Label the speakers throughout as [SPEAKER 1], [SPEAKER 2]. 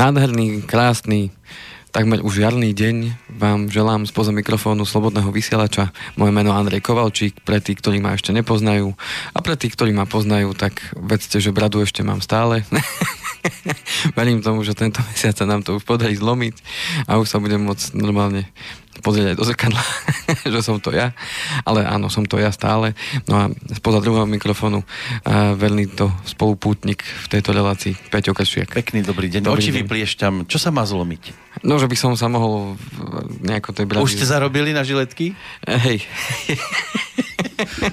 [SPEAKER 1] Nádherný, krásny, takmer už jarný deň vám želám spoza mikrofónu Slobodného vysielača. Moje meno Andrej Kovalčík, pre tých, ktorí ma ešte nepoznajú a pre tých, ktorí ma poznajú, tak vedzte, že bradu ešte mám stále. Verím tomu, že tento mesiac sa nám to už podarí zlomiť a už sa budem môcť normálne pozrieť aj do zrkadla, že som to ja. Ale áno, som to ja stále. No a spoza druhého mikrofónu uh, verný to spolupútnik v tejto relácii, Peťo Kršiak.
[SPEAKER 2] Pekný dobrý deň. Dobrý Oči deň. vypliešťam. Čo sa má zlomiť?
[SPEAKER 1] No, že by som sa mohol nejako tej brady...
[SPEAKER 2] Už ste zarobili na žiletky?
[SPEAKER 1] Hej.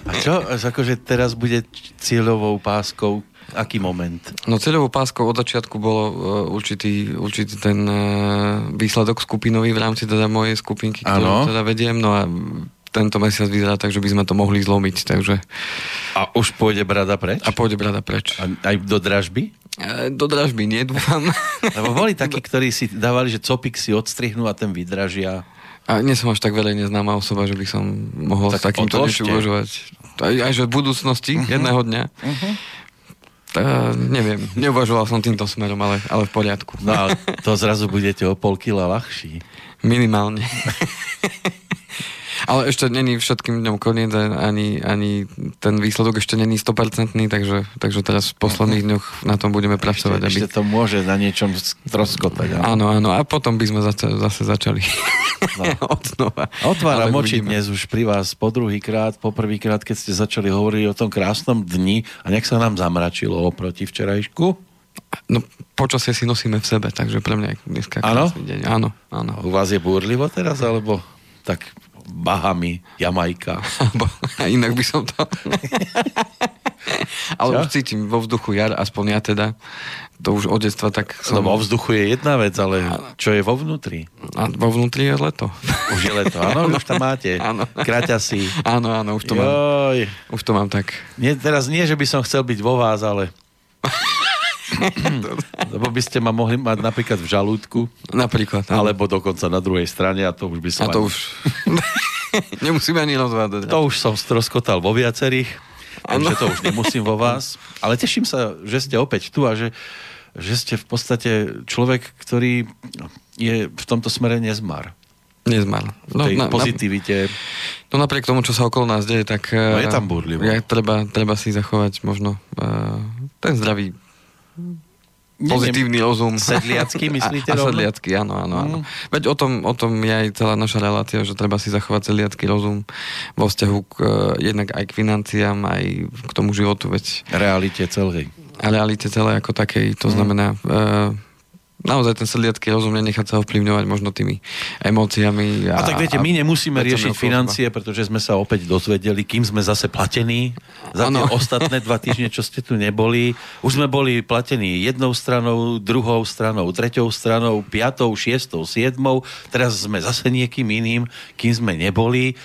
[SPEAKER 2] A čo? Akože teraz bude cieľovou páskou aký moment?
[SPEAKER 1] No cieľovou páskou od začiatku bolo uh, určitý, určitý ten uh, výsledok skupinový v rámci teda mojej skupinky, ktorú ano. teda vediem, no a tento mesiac vyzerá tak, že by sme to mohli zlomiť, takže...
[SPEAKER 2] A už pôjde brada preč?
[SPEAKER 1] A pôjde brada preč.
[SPEAKER 2] A aj do dražby?
[SPEAKER 1] E, do dražby nie, dúfam.
[SPEAKER 2] Lebo boli takí, ktorí si dávali, že copik si odstrihnú a ten vydražia.
[SPEAKER 1] A nie som až tak veľmi známa osoba, že by som mohol tak s takýmto niečo uvažovať. Aj, aj že v budúcnosti, uh-huh. jedného dňa. Uh-huh. Uh, neviem, neuvažoval som týmto smerom, ale, ale v poriadku.
[SPEAKER 2] No ale to zrazu budete o pol kila ľahší.
[SPEAKER 1] Minimálne. Ale ešte není všetkým dňom koniec, ani, ani ten výsledok ešte není 100%, takže, takže teraz v posledných mhm. dňoch na tom budeme pracovať.
[SPEAKER 2] Ešte, aby... ešte to môže na niečom troskotať.
[SPEAKER 1] Áno, áno, a potom by sme zase, zase začali no. od znova.
[SPEAKER 2] Otváram oči dnes už pri vás po druhý krát, po prvý krát, keď ste začali hovoriť o tom krásnom dni a nech sa nám zamračilo oproti včerajšku.
[SPEAKER 1] No, počasie si nosíme v sebe, takže pre mňa je dneska krásny deň. Áno, áno.
[SPEAKER 2] U vás je búrlivo teraz, alebo tak Bahamy, Jamajka.
[SPEAKER 1] Inak by som to... Ale už cítim vo vzduchu jar, aspoň ja teda. To už od detstva tak
[SPEAKER 2] som... No vo vzduchu je jedna vec, ale čo je vo vnútri?
[SPEAKER 1] A vo vnútri je leto.
[SPEAKER 2] Už je leto, áno, už tam máte. Áno. si.
[SPEAKER 1] Áno, áno, už to Joj. mám. Už to mám tak.
[SPEAKER 2] Nie, teraz nie, že by som chcel byť vo vás, ale... Lebo by ste ma mohli mať napríklad v žalúdku.
[SPEAKER 1] Napríklad.
[SPEAKER 2] Áno. Alebo dokonca na druhej strane a to už by som...
[SPEAKER 1] A to ani... už... Nemusíme ani rozvádať.
[SPEAKER 2] To už som stroskotal vo viacerých, takže to už nemusím vo vás. Ale teším sa, že ste opäť tu a že, že ste v podstate človek, ktorý je v tomto smere nezmar.
[SPEAKER 1] Nezmar.
[SPEAKER 2] No, tej na, pozitivite.
[SPEAKER 1] No napriek tomu, čo sa okolo nás deje, tak... No
[SPEAKER 2] je tam burlivo.
[SPEAKER 1] Je, treba, treba si zachovať možno uh, ten zdravý pozitívny rozum.
[SPEAKER 2] Sedliacky, myslíte?
[SPEAKER 1] A, a sedliacky, áno, áno, áno. Mm. Veď o tom, o tom je aj celá naša relácia, že treba si zachovať sedliacký rozum vo vzťahu k, uh, jednak aj k financiám, aj k tomu životu, veď...
[SPEAKER 2] Realite celej.
[SPEAKER 1] A realite celej ako takej, to mm. znamená... Uh, naozaj ten sedliacký rozum nenechať sa ovplyvňovať možno tými emóciami.
[SPEAKER 2] A, a tak viete, my nemusíme riešiť financie, pretože sme sa opäť dozvedeli, kým sme zase platení za ano. tie ostatné dva týždne, čo ste tu neboli. Už sme boli platení jednou stranou, druhou stranou, treťou stranou, piatou, šiestou, siedmou. Teraz sme zase niekým iným, kým sme neboli.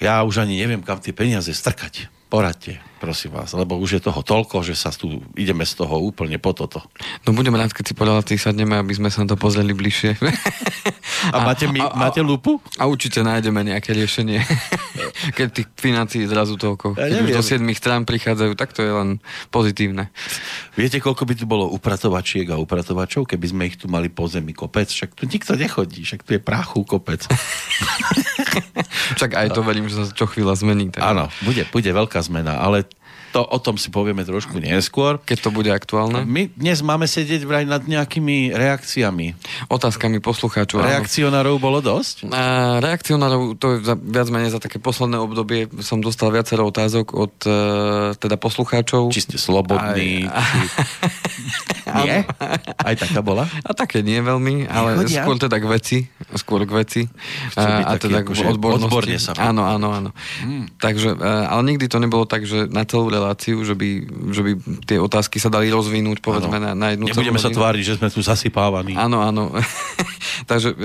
[SPEAKER 2] Ja už ani neviem, kam tie peniaze strkať. Poradte prosím vás, lebo už je toho toľko, že sa tu ideme z toho úplne po toto.
[SPEAKER 1] No budem rád, keď si po relácii sadneme, aby sme sa na to pozreli bližšie.
[SPEAKER 2] A, a máte, mi, a, a, máte lupu?
[SPEAKER 1] A určite nájdeme nejaké riešenie. keď tých financií zrazu toľko. Ja keď už do 7 strán prichádzajú, tak to je len pozitívne.
[SPEAKER 2] Viete, koľko by tu bolo upratovačiek a upratovačov, keby sme ich tu mali po zemi kopec? Však tu nikto nechodí, však tu je prachu kopec.
[SPEAKER 1] Však aj to verím, že sa čo chvíľa zmení.
[SPEAKER 2] Áno, bude, bude veľká zmena, ale to o tom si povieme trošku neskôr.
[SPEAKER 1] Keď to bude aktuálne.
[SPEAKER 2] My dnes máme sedieť vraj nad nejakými reakciami.
[SPEAKER 1] Otázkami poslucháčov.
[SPEAKER 2] Reakcionárov bolo dosť?
[SPEAKER 1] A, reakcionárov, to je za, viac menej za také posledné obdobie som dostal viacero otázok od e, teda poslucháčov.
[SPEAKER 2] Či ste slobodní? Aj, či... nie? Aj taká bola?
[SPEAKER 1] A také nie veľmi, ale Nechodia? skôr teda k veci. Skôr k veci.
[SPEAKER 2] A, a teda k akože odbornosti. Odborne sa.
[SPEAKER 1] Áno, áno, áno. Hmm. Takže, e, ale nikdy to nebolo tak, že na celú reláciu, že by, že by tie otázky sa dali rozvinúť, povedzme, na, na jednu
[SPEAKER 2] Nebudeme sa tváriť, že sme tu zasypávaní.
[SPEAKER 1] Áno, áno. Takže e,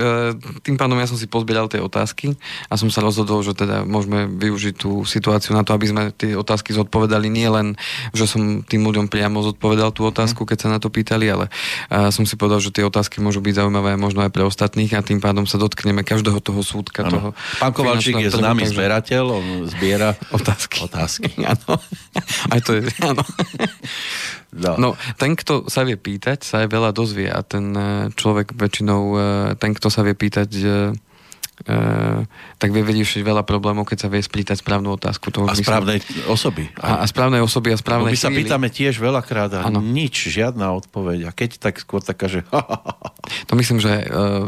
[SPEAKER 1] tým pádom ja som si pozbieral tie otázky a som sa rozhodol, že teda môžeme využiť tú situáciu na to, aby sme tie otázky zodpovedali nie len, že som tým ľuďom priamo zodpovedal tú otázku, keď sa na to pýtali, ale e, som si povedal, že tie otázky môžu byť zaujímavé možno aj pre ostatných a tým pádom sa dotkneme každého toho súdka. Toho
[SPEAKER 2] Pán Kovalčík je známy takže... zberateľ, on zbiera
[SPEAKER 1] otázky.
[SPEAKER 2] otázky.
[SPEAKER 1] Áno. Aj to je, áno. No. no, ten, kto sa vie pýtať, sa aj veľa dozvie a ten e, človek väčšinou, e, ten, kto sa vie pýtať, Uh, tak vie vyriešiť veľa problémov, keď sa vie splítať správnu otázku.
[SPEAKER 2] To a správnej osoby.
[SPEAKER 1] A, a správnej osoby a správnej
[SPEAKER 2] My sa chvíli. pýtame tiež veľakrát a ano. nič, žiadna odpoveď. A keď tak skôr taká, že...
[SPEAKER 1] to myslím, že uh,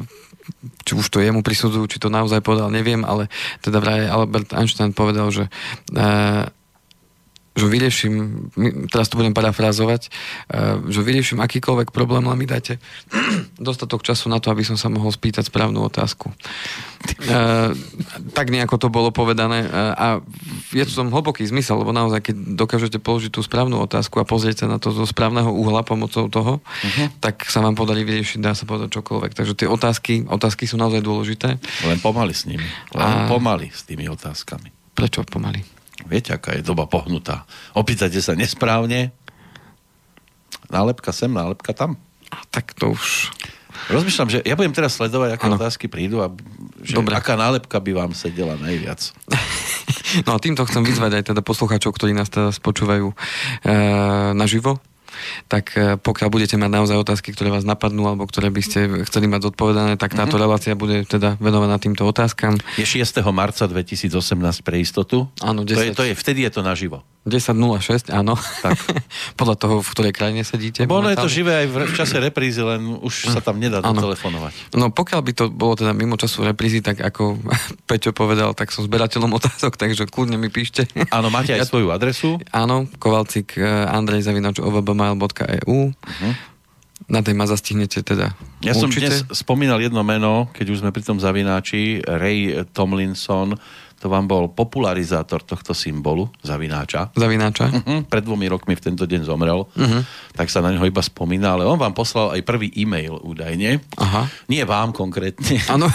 [SPEAKER 1] či už to jemu prisudzujú, či to naozaj povedal, neviem, ale teda vraj Albert Einstein povedal, že uh, že vyrieším, teraz to budem parafrázovať, eh, že vyrieším akýkoľvek problém, len mi dajte dostatok času na to, aby som sa mohol spýtať správnu otázku. Eh, tak nejako to bolo povedané eh, a je to tom hlboký zmysel, lebo naozaj, keď dokážete položiť tú správnu otázku a pozrieť sa na to zo správneho uhla pomocou toho, uh-huh. tak sa vám podarí vyriešiť, dá sa povedať čokoľvek. Takže tie otázky, otázky sú naozaj dôležité.
[SPEAKER 2] Len pomaly s nimi. Len a... pomaly s tými otázkami.
[SPEAKER 1] Prečo pomaly?
[SPEAKER 2] Viete, aká je doba pohnutá. Opýtate sa nesprávne, nálepka sem, nálepka tam.
[SPEAKER 1] A tak to už...
[SPEAKER 2] Rozmýšľam, že ja budem teraz sledovať, aké ano. otázky prídu a že Dobre. aká nálepka by vám sedela najviac.
[SPEAKER 1] No a týmto chcem vyzvať aj teda poslucháčov, ktorí nás teraz počúvajú e, naživo, tak e, pokiaľ budete mať naozaj otázky, ktoré vás napadnú alebo ktoré by ste chceli mať zodpovedané, tak táto mm-hmm. relácia bude teda venovaná týmto otázkam.
[SPEAKER 2] Je 6. marca 2018 pre istotu?
[SPEAKER 1] Áno, 10.
[SPEAKER 2] To je, to je, vtedy je to naživo.
[SPEAKER 1] 10.06, áno. Tak. Podľa toho, v ktorej krajine sedíte.
[SPEAKER 2] Bo ono je to živé aj v čase reprízy, len už sa tam nedá telefonovať.
[SPEAKER 1] No pokiaľ by to bolo teda mimo času reprízy, tak ako Peťo povedal, tak som zberateľom otázok, takže kľudne mi píšte.
[SPEAKER 2] Áno, máte aj ja, svoju adresu?
[SPEAKER 1] Áno, kovalcik eh, Andrej Zavinač ovbmail.eu uh-huh. Na tej ma zastihnete teda.
[SPEAKER 2] Ja určite. som dnes spomínal jedno meno, keď už sme pri tom zavináči, Ray Tomlinson, to vám bol popularizátor tohto symbolu, zavináča.
[SPEAKER 1] Zavináča.
[SPEAKER 2] Uh-huh. Pred dvomi rokmi v tento deň zomrel, uh-huh. tak sa na neho iba spomína, ale on vám poslal aj prvý e-mail údajne. Aha. Nie vám konkrétne.
[SPEAKER 1] Áno.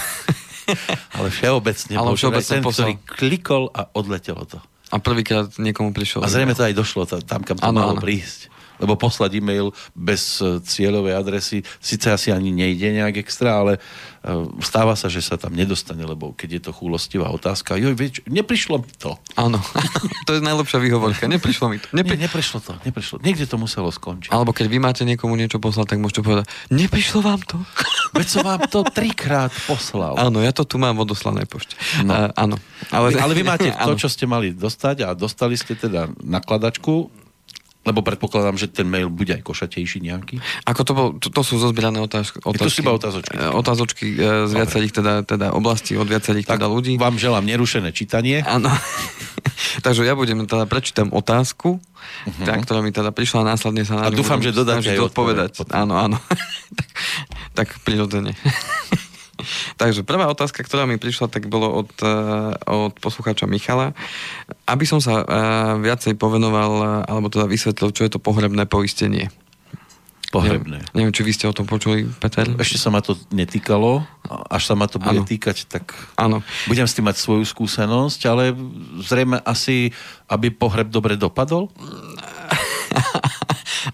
[SPEAKER 2] ale všeobecne. Ale všeobecne ten, poslal. ktorý klikol a odletelo to.
[SPEAKER 1] A prvýkrát niekomu prišiel.
[SPEAKER 2] A zrejme to aj došlo tam, kam to ano, malo ano. prísť lebo poslať e-mail bez e, cieľovej adresy, síce asi ani nejde nejak extra, ale e, stáva sa, že sa tam nedostane, lebo keď je to chúlostivá otázka, joj, vieš, neprišlo mi to.
[SPEAKER 1] Áno, to je najlepšia výhovorka, neprišlo mi to.
[SPEAKER 2] Nepri... Nie, neprišlo to, neprišlo. Niekde to muselo skončiť.
[SPEAKER 1] Alebo keď vy máte niekomu niečo poslať, tak môžete povedať, neprišlo vám to?
[SPEAKER 2] Veď som vám to trikrát poslal.
[SPEAKER 1] Áno, ja to tu mám v odoslanej pošte. No. Uh, áno.
[SPEAKER 2] Ale... ale vy máte to, čo ste mali dostať a dostali ste teda nakladačku lebo predpokladám, že ten mail bude aj košatejší nejaký.
[SPEAKER 1] Ako to, bol, to, to sú zozbierané otázky.
[SPEAKER 2] Je to si iba otázočky.
[SPEAKER 1] E, otázočky e, z Dobre. viacerých teda, teda oblastí, od viacerých tak teda ľudí.
[SPEAKER 2] vám želám nerušené čítanie.
[SPEAKER 1] Áno. Takže ja budem teda prečítam otázku, uh-huh. tá, ktorá mi teda prišla a následne sa
[SPEAKER 2] na A dúfam, že dodáte aj
[SPEAKER 1] odpovedať. Áno, áno. tak, tak prirodzene. Takže prvá otázka, ktorá mi prišla, tak bolo od, eh, od poslucháča Michala. Aby som sa uh, viacej povenoval, alebo teda vysvetlil, čo je to pohrebné poistenie.
[SPEAKER 2] Pohrebné.
[SPEAKER 1] Neviem, neviem, či vy ste o tom počuli, Peter?
[SPEAKER 2] Ešte sa ma to netýkalo. Až sa ma to bude ano. týkať, tak ano. budem s tým mať svoju skúsenosť, ale zrejme asi, aby pohreb dobre dopadol?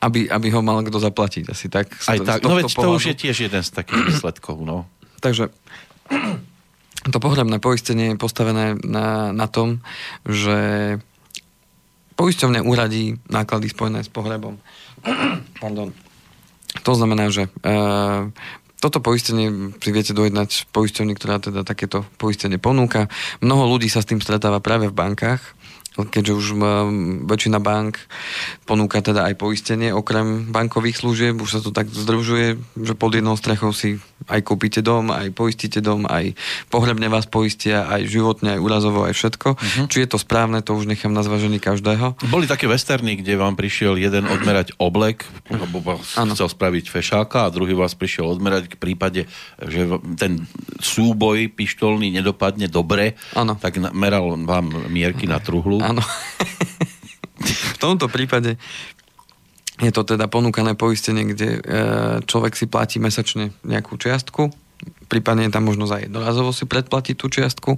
[SPEAKER 1] aby, aby ho mal kto zaplatiť. Asi tak.
[SPEAKER 2] Aj tak. No veď to už je tiež jeden z takých výsledkov. No.
[SPEAKER 1] Takže to pohrebné poistenie je postavené na, na tom, že poisťovne úradí náklady spojené s pohrebom. Pardon. To znamená, že e, toto poistenie si viete dojednať poisťovni, ktorá teda takéto poistenie ponúka. Mnoho ľudí sa s tým stretáva práve v bankách, keďže už väčšina bank ponúka teda aj poistenie okrem bankových služieb, už sa to tak združuje, že pod jednou strechou si aj kúpite dom, aj poistíte dom, aj pohrebne vás poistia, aj životne, aj úrazovo, aj všetko. Uh-huh. Či je to správne, to už nechám na zvažení každého.
[SPEAKER 2] Boli také westerny, kde vám prišiel jeden odmerať oblek, lebo ano. chcel spraviť fešáka a druhý vás prišiel odmerať k prípade, že ten súboj pištolný nedopadne dobre, ano. tak meral vám mierky na truhlu
[SPEAKER 1] Áno. v tomto prípade je to teda ponúkané poistenie, kde e, človek si platí mesačne nejakú čiastku prípadne je tam možnosť aj jednorazovo si predplatiť tú čiastku,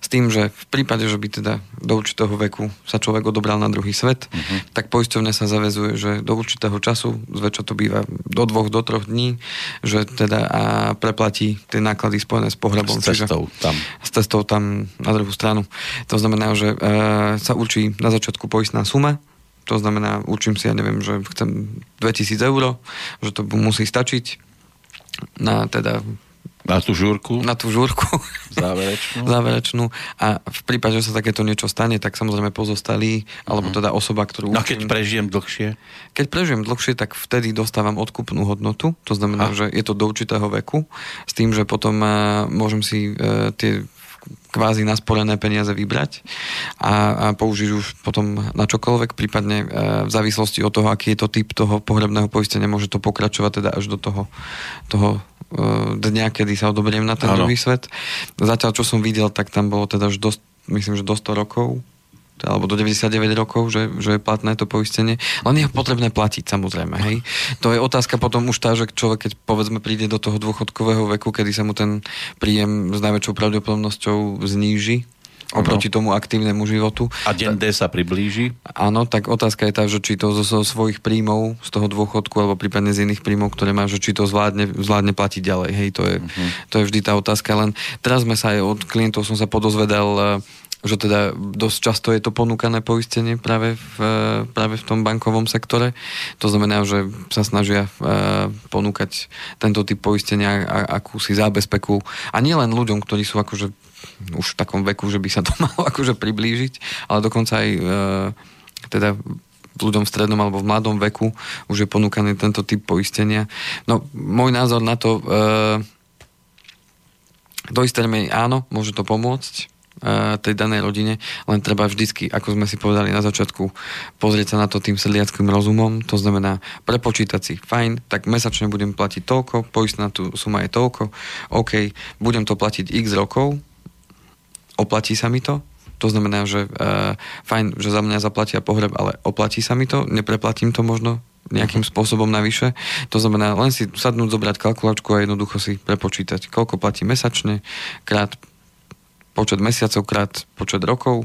[SPEAKER 1] s tým, že v prípade, že by teda do určitého veku sa človek odobral na druhý svet, uh-huh. tak poisťovne sa zavezuje, že do určitého času, zväčša to býva do dvoch, do troch dní, že teda a preplatí tie náklady spojené s pohrebom.
[SPEAKER 2] S cestou tam.
[SPEAKER 1] S cestou tam na druhú stranu. To znamená, že e, sa určí na začiatku poistná suma, to znamená, učím si, ja neviem, že chcem 2000 eur, že to musí stačiť na teda
[SPEAKER 2] na tú žúrku?
[SPEAKER 1] Na tú žúrku.
[SPEAKER 2] Záverečnú.
[SPEAKER 1] Záverečnú. A v prípade, že sa takéto niečo stane, tak samozrejme pozostalí, alebo mhm. teda osoba, ktorú...
[SPEAKER 2] No keď prežijem dlhšie?
[SPEAKER 1] Keď prežijem dlhšie, tak vtedy dostávam odkupnú hodnotu. To znamená, a. že je to do určitého veku. S tým, že potom uh, môžem si uh, tie kvázi nasporené peniaze vybrať a, a použiť už potom na čokoľvek, prípadne e, v závislosti od toho, aký je to typ toho pohrebného poistenia, môže to pokračovať teda až do toho, toho dňa, kedy sa odoberiem na ten ano. druhý svet. Zatiaľ, čo som videl, tak tam bolo teda už dosť, myslím, že do 100 rokov alebo do 99 rokov, že, že je platné to poistenie. Len je potrebné platiť, samozrejme. Hej. To je otázka potom už tá, že človek, keď povedzme príde do toho dôchodkového veku, kedy sa mu ten príjem s najväčšou pravdepodobnosťou zníži, oproti tomu aktívnemu životu.
[SPEAKER 2] A deň D sa priblíži?
[SPEAKER 1] Áno, tak otázka je tá, že či to zo, svojich príjmov, z toho dôchodku, alebo prípadne z iných príjmov, ktoré má, že či to zvládne, zvládne platiť ďalej. Hej, to je, uh-huh. to je vždy tá otázka. Len teraz sme sa aj od klientov som sa podozvedal, že teda dosť často je to ponúkané poistenie práve v, práve v tom bankovom sektore. To znamená, že sa snažia uh, ponúkať tento typ poistenia a, akúsi zábezpeku. A nielen ľuďom, ktorí sú akože už v takom veku, že by sa to malo akože priblížiť, ale dokonca aj uh, teda ľuďom v strednom alebo v mladom veku už je ponúkaný tento typ poistenia. No, môj názor na to uh, do istej áno, môže to pomôcť, tej danej rodine, len treba vždycky, ako sme si povedali na začiatku, pozrieť sa na to tým sedliackým rozumom, to znamená prepočítať si, fajn, tak mesačne budem platiť toľko, poistná tú suma je toľko, OK, budem to platiť x rokov, oplatí sa mi to, to znamená, že uh, fajn, že za mňa zaplatia pohreb, ale oplatí sa mi to, nepreplatím to možno nejakým uh-huh. spôsobom navyše. To znamená len si sadnúť, zobrať kalkulačku a jednoducho si prepočítať, koľko platí mesačne, krát počet mesiacov krát počet rokov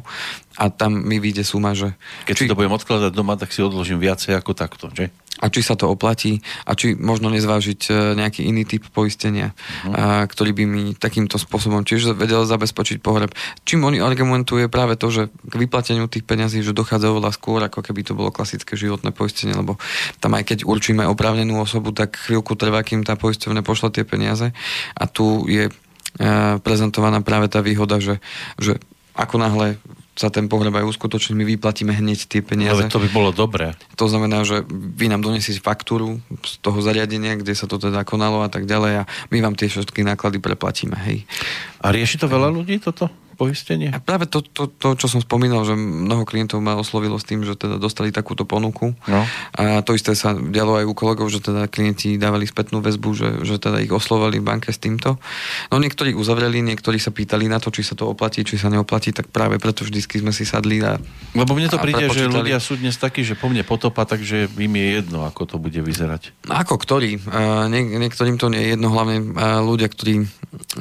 [SPEAKER 1] a tam mi vyjde suma, že...
[SPEAKER 2] Keď či... si to budem odkladať doma, tak si odložím viacej ako takto, že?
[SPEAKER 1] A či sa to oplatí a či možno nezvážiť e, nejaký iný typ poistenia, uh-huh. a, ktorý by mi takýmto spôsobom tiež vedel zabezpečiť pohreb. Čím oni argumentuje práve to, že k vyplateniu tých peňazí, že dochádza oveľa skôr, ako keby to bolo klasické životné poistenie, lebo tam aj keď určíme oprávnenú osobu, tak chvíľku trvá, kým tá poisťovňa pošla tie peniaze a tu je prezentovaná práve tá výhoda, že, že ako náhle sa ten pohreb aj uskutoční, my vyplatíme hneď tie peniaze.
[SPEAKER 2] Ale to by bolo dobré.
[SPEAKER 1] To znamená, že vy nám donesiete faktúru z toho zariadenia, kde sa to teda konalo a tak ďalej a my vám tie všetky náklady preplatíme. Hej.
[SPEAKER 2] A rieši to veľa ľudí toto? Poistenie?
[SPEAKER 1] A práve to, to, to, čo som spomínal, že mnoho klientov ma oslovilo s tým, že teda dostali takúto ponuku. No. A to isté sa dialo aj u kolegov, že teda klienti dávali spätnú väzbu, že, že teda ich oslovali v banke s týmto. No niektorí uzavreli, niektorí sa pýtali na to, či sa to oplatí, či sa neoplatí, tak práve preto vždycky sme si sadli a
[SPEAKER 2] Lebo mne to príde, že ľudia sú dnes takí, že po mne potopa, takže im je jedno, ako to bude vyzerať.
[SPEAKER 1] Ako ktorý? Nie, niektorým to nie je jedno, hlavne ľudia, ktorí,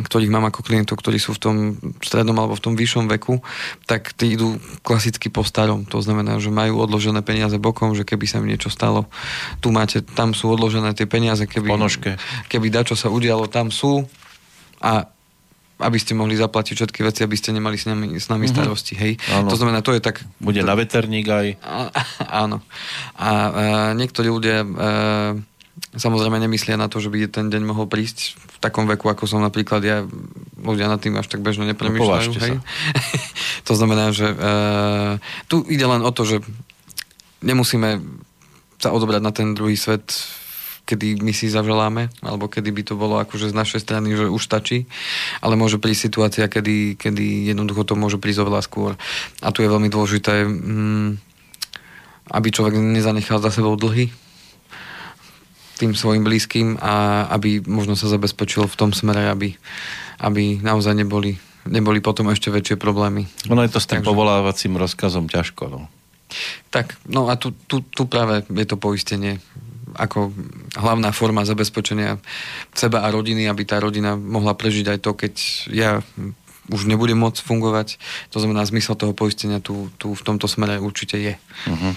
[SPEAKER 1] ktorých mám ako klientov, ktorí sú v tom strednom alebo v tom vyššom veku, tak tí idú klasicky po starom. To znamená, že majú odložené peniaze bokom, že keby sa mi niečo stalo, tu máte, tam sú odložené tie peniaze, keby,
[SPEAKER 2] Ponožke.
[SPEAKER 1] keby dačo sa udialo, tam sú a aby ste mohli zaplatiť všetky veci, aby ste nemali s nami, s nami mm-hmm. starosti, hej. Áno. To znamená, to je tak...
[SPEAKER 2] Bude na veterník aj.
[SPEAKER 1] A, áno. A, a niektorí ľudia... A, samozrejme nemyslia na to, že by ten deň mohol prísť v takom veku, ako som napríklad ja, ľudia nad tým až tak bežne nepremýšľajú. No, hej? to znamená, že uh, tu ide len o to, že nemusíme sa odobrať na ten druhý svet kedy my si zaželáme, alebo kedy by to bolo akože z našej strany, že už stačí, ale môže prísť situácia, kedy, kedy jednoducho to môže prísť oveľa skôr. A tu je veľmi dôležité, mm, aby človek nezanechal za sebou dlhy, tým svojim blízkym a aby možno sa zabezpečil v tom smere, aby, aby naozaj neboli, neboli potom ešte väčšie problémy.
[SPEAKER 2] Ono je to s tým Takže... povolávacím rozkazom ťažko. No.
[SPEAKER 1] Tak, no a tu, tu, tu práve je to poistenie ako hlavná forma zabezpečenia seba a rodiny, aby tá rodina mohla prežiť aj to, keď ja už nebudem môcť fungovať. To znamená, zmysel toho poistenia tu, tu v tomto smere určite je. Uh-huh.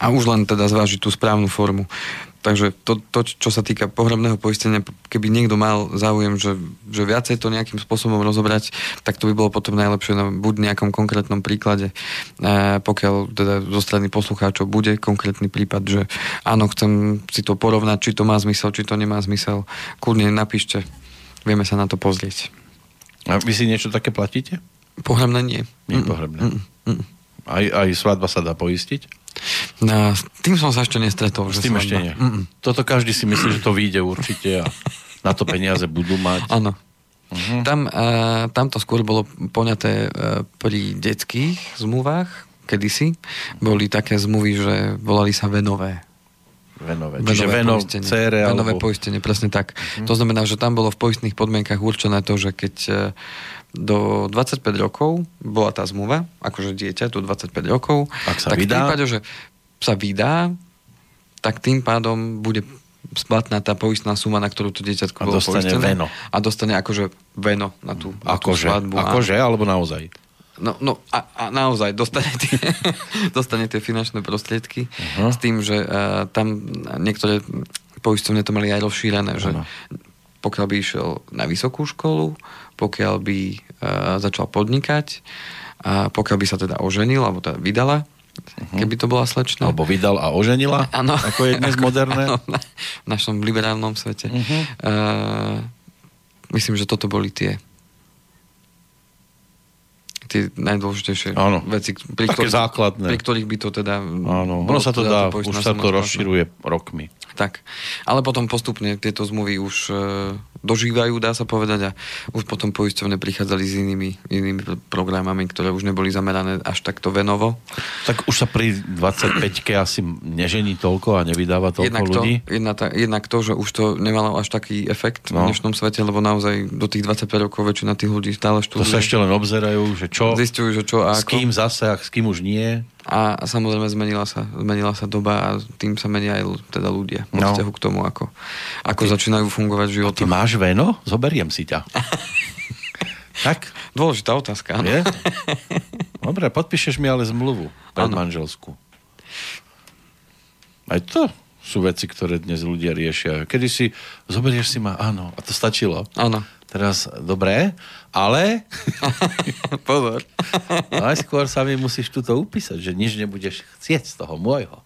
[SPEAKER 1] A už len teda zvážiť tú správnu formu. Takže to, to, čo sa týka pohrebného poistenia, keby niekto mal záujem, že, že viacej to nejakým spôsobom rozobrať, tak to by bolo potom najlepšie na buď nejakom konkrétnom príklade, e, pokiaľ teda zo strany poslucháčov bude konkrétny prípad, že áno, chcem si to porovnať, či to má zmysel, či to nemá zmysel, kľudne napíšte, vieme sa na to pozrieť.
[SPEAKER 2] A vy si niečo také platíte?
[SPEAKER 1] Pohrebné nie.
[SPEAKER 2] Nie pohrebné. Aj, aj svadba sa dá poistiť?
[SPEAKER 1] No, s tým som sa ešte nestretol.
[SPEAKER 2] S tým ešte nie. Mm-mm. Toto každý si myslí, že to vyjde určite a na to peniaze budú mať.
[SPEAKER 1] Áno. Uh-huh. Tam, uh, tam to skôr bolo poňaté uh, pri detských zmluvách, kedysi. Boli také zmluvy, že volali sa venové.
[SPEAKER 2] Venové. Čiže veno, poistenie. Cére,
[SPEAKER 1] venové alebo... poistenie, presne tak. Uh-huh. To znamená, že tam bolo v poistných podmienkach určené to, že keď uh, do 25 rokov bola tá zmluva, akože dieťa do 25 rokov,
[SPEAKER 2] Ak sa
[SPEAKER 1] tak
[SPEAKER 2] vydá?
[SPEAKER 1] v prípade, že sa vydá, tak tým pádom bude splatná tá poistná suma, na ktorú to dieťatko bolo
[SPEAKER 2] dostane poistené. veno.
[SPEAKER 1] A dostane akože veno na tú,
[SPEAKER 2] na akože, tú svadbu. Akože, alebo naozaj?
[SPEAKER 1] No, no a, a naozaj dostane tie, dostane tie finančné prostriedky uh-huh. s tým, že uh, tam niektoré poistovne to mali aj rozšírené, uh-huh. že pokiaľ by išiel na vysokú školu, pokiaľ by uh, začal podnikať, a pokiaľ by sa teda oženil, alebo teda vydala, uh-huh. keby to bola slečna.
[SPEAKER 2] Alebo vydal a oženila, ano, ako je dnes moderné. Ano,
[SPEAKER 1] na, v našom liberálnom svete. Uh-huh. Uh, myslím, že toto boli tie tie najdôležitejšie ano. veci,
[SPEAKER 2] pri, Také ktorých, základné.
[SPEAKER 1] pri ktorých by to teda...
[SPEAKER 2] Áno, ono sa to teda dá, už sa to rozširuje rokmi.
[SPEAKER 1] Tak, ale potom postupne tieto zmluvy už e, dožívajú, dá sa povedať, a už potom poisťovne prichádzali s inými, inými programami, ktoré už neboli zamerané až takto venovo.
[SPEAKER 2] Tak už sa pri 25-ke asi nežení toľko a nevydáva toľko jednak ľudí?
[SPEAKER 1] To, jedna ta, jednak to, že už to nemalo až taký efekt no. v dnešnom svete, lebo naozaj do tých 25 rokov väčšina tých ľudí stále študuje.
[SPEAKER 2] To sa ešte len obzerajú, že čo,
[SPEAKER 1] Zistujú, že čo a
[SPEAKER 2] s kým zase a s kým už nie.
[SPEAKER 1] A samozrejme zmenila sa, zmenila sa doba a tým sa menia aj teda ľudia vo no. vzťahu k tomu, ako, ako ty, začínajú fungovať v živote.
[SPEAKER 2] Ty máš veno? Zoberiem si ťa. tak?
[SPEAKER 1] Dôležitá otázka. Je?
[SPEAKER 2] Dobre, podpíšeš mi ale zmluvu manželskú. Aj to sú veci, ktoré dnes ľudia riešia. Kedy si zoberieš si ma, áno, a to stačilo.
[SPEAKER 1] Áno.
[SPEAKER 2] Teraz, dobré, ale...
[SPEAKER 1] Pozor.
[SPEAKER 2] Najskôr sa mi musíš tuto upísať, že nič nebudeš chcieť z toho môjho.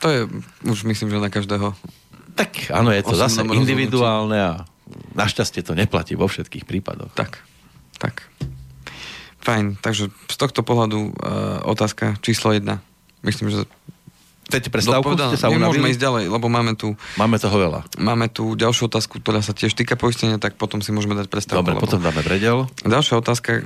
[SPEAKER 1] To je už myslím, že na každého.
[SPEAKER 2] Tak áno, je to zase individuálne a našťastie to neplatí vo všetkých prípadoch.
[SPEAKER 1] Tak, tak. Fajn, takže z tohto pohľadu uh, otázka číslo jedna. Myslím, že
[SPEAKER 2] Chcete prestávku? Ste sa
[SPEAKER 1] Môžeme ísť ďalej, lebo máme tu...
[SPEAKER 2] Máme toho veľa.
[SPEAKER 1] Máme tu ďalšiu otázku, ktorá sa tiež týka poistenia, tak potom si môžeme dať prestávku.
[SPEAKER 2] Dobre, potom dáme predel.
[SPEAKER 1] Ďalšia otázka uh,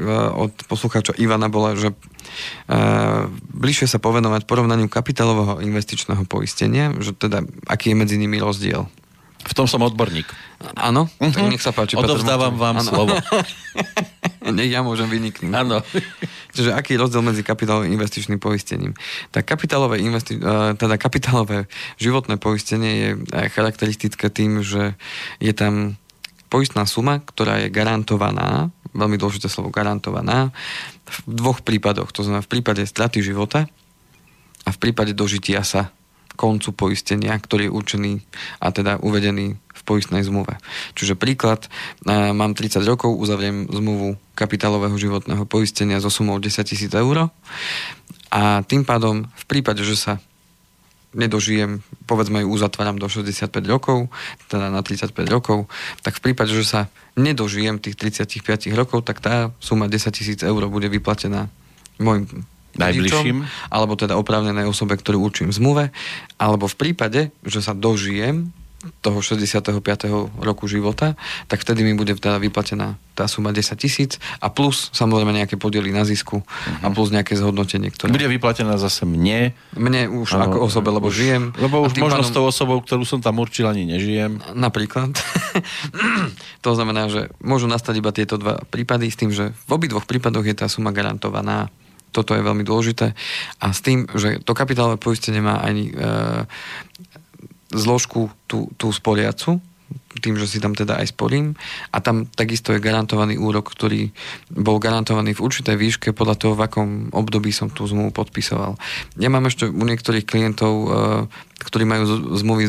[SPEAKER 1] od poslucháča Ivana bola, že uh, bližšie sa povenovať porovnaniu kapitálového investičného poistenia, že teda aký je medzi nimi rozdiel.
[SPEAKER 2] V tom som odborník.
[SPEAKER 1] Áno, uh-huh. tak mhm. nech sa páči.
[SPEAKER 2] Odovzdávam vám ano. slovo.
[SPEAKER 1] nech ja môžem vyniknúť.
[SPEAKER 2] Áno.
[SPEAKER 1] Čiže aký je rozdiel medzi kapitálovým investičným poistením? Tak kapitálové, investi- teda kapitálové životné poistenie je charakteristické tým, že je tam poistná suma, ktorá je garantovaná, veľmi dôležité slovo garantovaná, v dvoch prípadoch. To znamená v prípade straty života a v prípade dožitia sa koncu poistenia, ktorý je určený a teda uvedený v poistnej zmluve. Čiže príklad, e, mám 30 rokov, uzavriem zmluvu kapitálového životného poistenia so sumou 10 tisíc eur a tým pádom v prípade, že sa nedožijem, povedzme ju uzatváram do 65 rokov, teda na 35 rokov, tak v prípade, že sa nedožijem tých 35 rokov, tak tá suma 10 tisíc eur bude vyplatená môjim
[SPEAKER 2] najbližším,
[SPEAKER 1] alebo teda oprávnenej osobe, ktorú učím v zmluve, alebo v prípade, že sa dožijem toho 65. roku života, tak vtedy mi bude teda vyplatená tá suma 10 tisíc a plus samozrejme nejaké podiely na zisku uh-huh. a mhm. plus nejaké zhodnotenie, ktoré...
[SPEAKER 2] Bude vyplatená zase mne.
[SPEAKER 1] Mne už ano, ako osobe, lebo už, žijem.
[SPEAKER 2] Lebo už možno s tou osobou, ktorú som tam určil, ani nežijem.
[SPEAKER 1] Napríklad. to znamená, že môžu nastať iba tieto dva prípady s tým, že v obidvoch prípadoch je tá suma garantovaná toto je veľmi dôležité. A s tým, že to kapitálové poistenie má ani e, zložku tú, tú spoliacu, tým, že si tam teda aj sporím a tam takisto je garantovaný úrok, ktorý bol garantovaný v určitej výške podľa toho, v akom období som tú zmluvu podpisoval. Ja mám ešte u niektorých klientov, e, ktorí majú zmluvy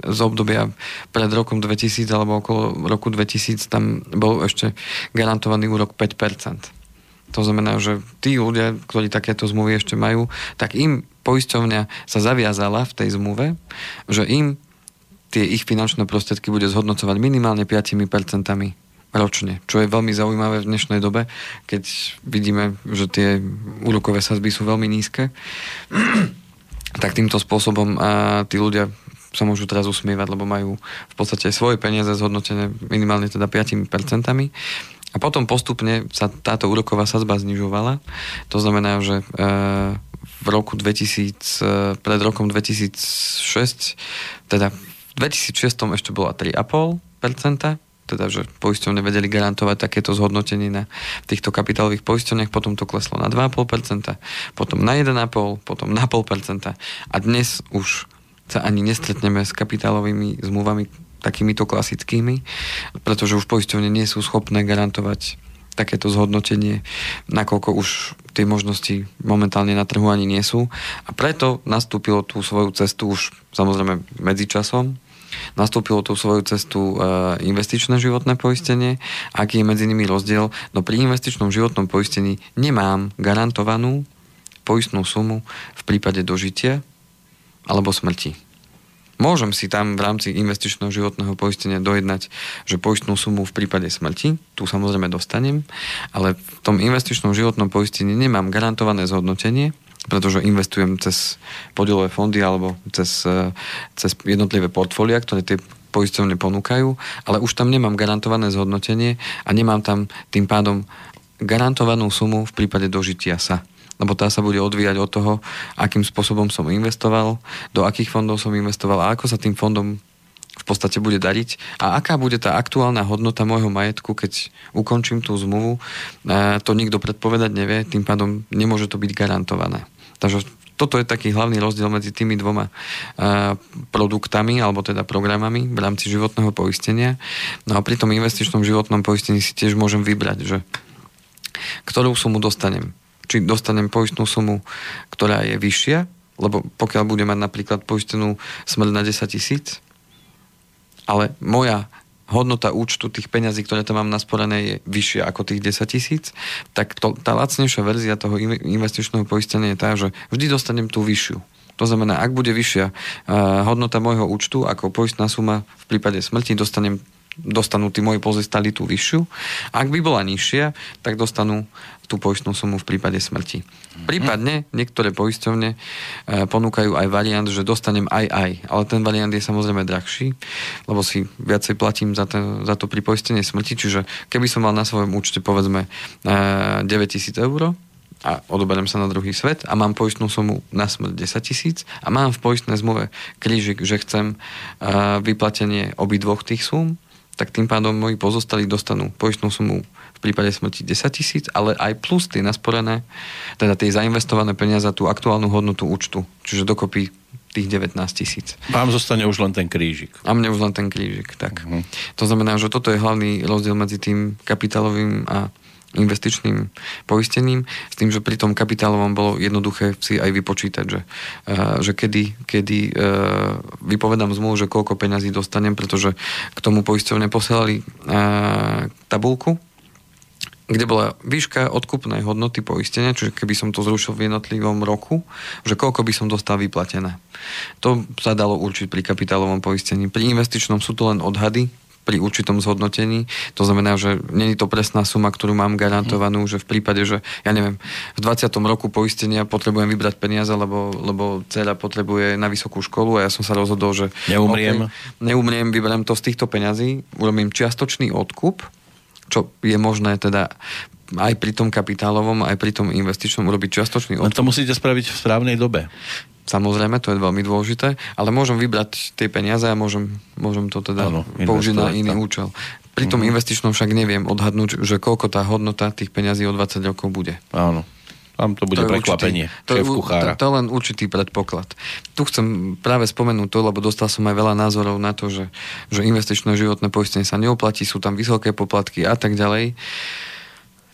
[SPEAKER 1] z obdobia pred rokom 2000 alebo okolo roku 2000, tam bol ešte garantovaný úrok 5%. To znamená, že tí ľudia, ktorí takéto zmluvy ešte majú, tak im poisťovňa sa zaviazala v tej zmluve, že im tie ich finančné prostriedky bude zhodnocovať minimálne 5% ročne, čo je veľmi zaujímavé v dnešnej dobe, keď vidíme, že tie úrokové sazby sú veľmi nízke. tak týmto spôsobom a tí ľudia sa môžu teraz usmievať, lebo majú v podstate svoje peniaze zhodnotené minimálne teda 5%. A potom postupne sa táto úroková sazba znižovala. To znamená, že e, v roku 2000, e, pred rokom 2006, teda v 2006 ešte bola 3,5%, teda že poisťovne vedeli garantovať takéto zhodnotenie na týchto kapitálových poisťovniach, potom to kleslo na 2,5%, potom na 1,5%, potom na 0,5% a dnes už sa ani nestretneme s kapitálovými zmluvami, takýmito klasickými, pretože už poisťovne nie sú schopné garantovať takéto zhodnotenie, nakoľko už tie možnosti momentálne na trhu ani nie sú. A preto nastúpilo tú svoju cestu už samozrejme medzičasom, nastúpilo tú svoju cestu e, investičné životné poistenie. Aký je medzi nimi rozdiel? No pri investičnom životnom poistení nemám garantovanú poistnú sumu v prípade dožitia alebo smrti. Môžem si tam v rámci investičného životného poistenia dojednať, že poistnú sumu v prípade smrti, tu samozrejme dostanem, ale v tom investičnom životnom poistení nemám garantované zhodnotenie, pretože investujem cez podielové fondy alebo cez, e, cez jednotlivé portfólia, ktoré tie poisťovne ponúkajú, ale už tam nemám garantované zhodnotenie a nemám tam tým pádom garantovanú sumu v prípade dožitia sa lebo tá sa bude odvíjať od toho, akým spôsobom som investoval, do akých fondov som investoval a ako sa tým fondom v podstate bude dariť a aká bude tá aktuálna hodnota môjho majetku, keď ukončím tú zmluvu, to nikto predpovedať nevie, tým pádom nemôže to byť garantované. Takže toto je taký hlavný rozdiel medzi tými dvoma produktami alebo teda programami v rámci životného poistenia. No a pri tom investičnom životnom poistení si tiež môžem vybrať, že ktorú sumu dostanem či dostanem poistnú sumu, ktorá je vyššia, lebo pokiaľ budem mať napríklad poistenú smrť na 10 tisíc, ale moja hodnota účtu tých peňazí, ktoré tam mám nasporené, je vyššia ako tých 10 tisíc, tak to, tá lacnejšia verzia toho investičného poistenia je tá, že vždy dostanem tú vyššiu. To znamená, ak bude vyššia uh, hodnota môjho účtu ako poistná suma v prípade smrti, dostanem dostanú tí moji pozostali tú vyššiu. Ak by bola nižšia, tak dostanú tú poistnú sumu v prípade smrti. Prípadne niektoré poisťovne e, ponúkajú aj variant, že dostanem aj aj, ale ten variant je samozrejme drahší, lebo si viacej platím za, ten, za to pripoistenie smrti, čiže keby som mal na svojom účte povedzme e, 9000 eur, a odoberiem sa na druhý svet a mám poistnú sumu na smrť 10 tisíc a mám v poistnej zmluve krížik, že chcem uh, vyplatenie obidvoch tých súm, tak tým pádom moji pozostali dostanú poistnú sumu prípade smrti 10 tisíc, ale aj plus tie nasporené, teda tie zainvestované peniaze za tú aktuálnu hodnotu účtu. Čiže dokopy tých 19 tisíc.
[SPEAKER 2] Vám zostane už len ten krížik.
[SPEAKER 1] A mne už len ten krížik, tak. Uh-huh. To znamená, že toto je hlavný rozdiel medzi tým kapitálovým a investičným poistením, s tým, že pri tom kapitálovom bolo jednoduché si aj vypočítať, že, uh, že kedy, kedy uh, vypovedám zmluvu, že koľko peňazí dostanem, pretože k tomu poisťovne posielali uh, tabulku, kde bola výška odkupnej hodnoty poistenia, čiže keby som to zrušil v jednotlivom roku, že koľko by som dostal vyplatené. To sa dalo určiť pri kapitálovom poistení. Pri investičnom sú to len odhady, pri určitom zhodnotení. To znamená, že není to presná suma, ktorú mám garantovanú, že v prípade, že ja neviem, v 20. roku poistenia potrebujem vybrať peniaze, lebo, lebo dcera potrebuje na vysokú školu a ja som sa rozhodol, že
[SPEAKER 2] neumriem,
[SPEAKER 1] okay, neumriem vyberiem to z týchto peňazí, urobím čiastočný odkup, čo je možné teda aj pri tom kapitálovom, aj pri tom investičnom urobiť čiastočný odkup.
[SPEAKER 2] Len to musíte spraviť v správnej dobe.
[SPEAKER 1] Samozrejme, to je veľmi dôležité, ale môžem vybrať tie peniaze a môžem, môžem to teda ano, použiť na iný tak. účel. Pri tom mm investičnom však neviem odhadnúť, že koľko tá hodnota tých peňazí o 20 rokov bude.
[SPEAKER 2] Áno. Tam to bude to prekvapenie. Určitý, to, je,
[SPEAKER 1] to, to len určitý predpoklad. Tu chcem práve spomenúť to, lebo dostal som aj veľa názorov na to, že, že investičné životné poistenie sa neoplatí, sú tam vysoké poplatky a tak ďalej.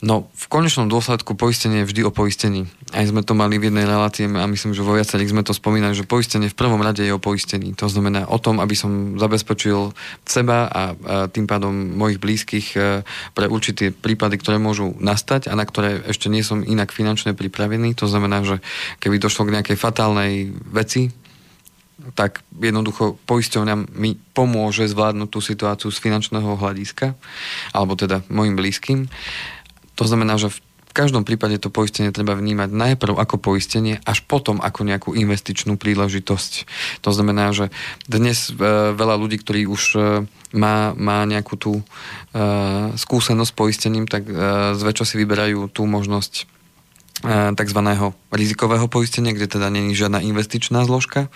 [SPEAKER 1] No, v konečnom dôsledku poistenie je vždy o poistení. Aj sme to mali v jednej relácii a myslím, že vo viacerých sme to spomínali, že poistenie v prvom rade je o poistení. To znamená o tom, aby som zabezpečil seba a, a tým pádom mojich blízkych e, pre určité prípady, ktoré môžu nastať a na ktoré ešte nie som inak finančne pripravený. To znamená, že keby došlo k nejakej fatálnej veci, tak jednoducho poisťovňa mi pomôže zvládnuť tú situáciu z finančného hľadiska, alebo teda mojim blízkym. To znamená, že v každom prípade to poistenie treba vnímať najprv ako poistenie, až potom ako nejakú investičnú príležitosť. To znamená, že dnes e, veľa ľudí, ktorí už e, má, má nejakú tú e, skúsenosť s poistením, tak e, zväčša si vyberajú tú možnosť tzv. rizikového poistenia, kde teda není žiadna investičná zložka.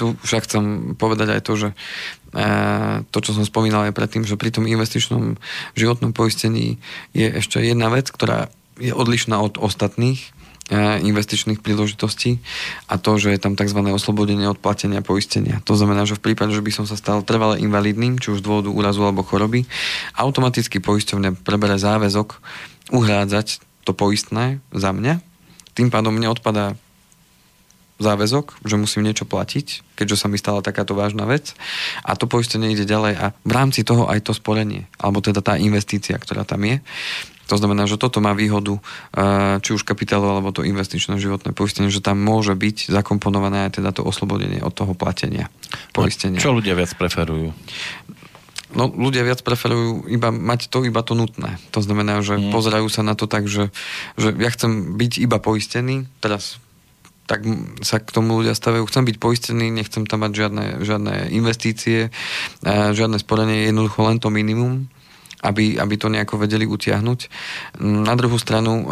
[SPEAKER 1] Tu však chcem povedať aj to, že to, čo som spomínal aj predtým, že pri tom investičnom životnom poistení je ešte jedna vec, ktorá je odlišná od ostatných e, investičných príležitostí a to, že je tam tzv. oslobodenie od platenia poistenia. To znamená, že v prípade, že by som sa stal trvale invalidným, či už z dôvodu úrazu alebo choroby, automaticky poisťovne prebere záväzok uhrádzať to poistné za mňa. Tým pádom mne odpadá záväzok, že musím niečo platiť, keďže sa mi stala takáto vážna vec a to poistenie ide ďalej a v rámci toho aj to sporenie, alebo teda tá investícia, ktorá tam je. To znamená, že toto má výhodu, eh, či už kapitálu, alebo to investičné životné poistenie, že tam môže byť zakomponované aj teda to oslobodenie od toho platenia poistenia.
[SPEAKER 2] No, čo ľudia viac preferujú?
[SPEAKER 1] No, ľudia viac preferujú iba mať to iba to nutné. To znamená, že mm. pozerajú sa na to tak, že, že ja chcem byť iba poistený, teraz tak sa k tomu ľudia stavajú. Chcem byť poistený, nechcem tam mať žiadne, žiadne investície, žiadne sporenie, jednoducho len to minimum, aby, aby to nejako vedeli utiahnuť. Na druhú stranu, e,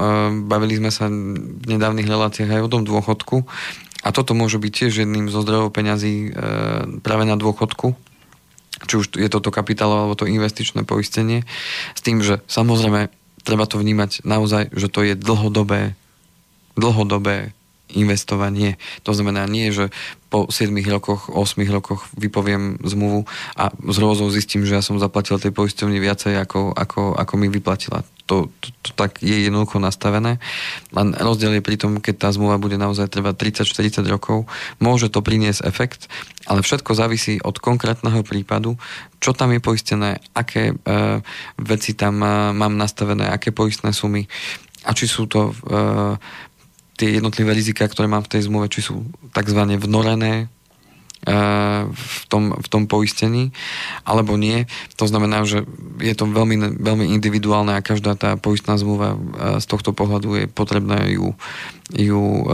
[SPEAKER 1] bavili sme sa v nedávnych reláciách aj o tom dôchodku a toto môže byť tiež jedným zo zdrojov peňazí e, práve na dôchodku, či už je toto kapitálové alebo to investičné poistenie, s tým, že samozrejme treba to vnímať naozaj, že to je dlhodobé, dlhodobé investovanie. To znamená nie, že po 7 rokoch, 8 rokoch vypoviem zmluvu a z rôzou zistím, že ja som zaplatil tej poisťovni viacej, ako, ako, ako mi vyplatila. To, to, to tak je jednoducho nastavené. Len rozdiel je pri tom, keď tá zmluva bude naozaj trvať 30-40 rokov, môže to priniesť efekt, ale všetko závisí od konkrétneho prípadu, čo tam je poistené, aké e, veci tam e, mám nastavené, aké poistné sumy a či sú to e, tie jednotlivé rizika, ktoré mám v tej zmluve, či sú tzv. vnorené e, v tom, v tom poistení, alebo nie. To znamená, že je to veľmi, veľmi individuálne a každá tá poistná zmluva e, z tohto pohľadu je potrebné ju, ju e,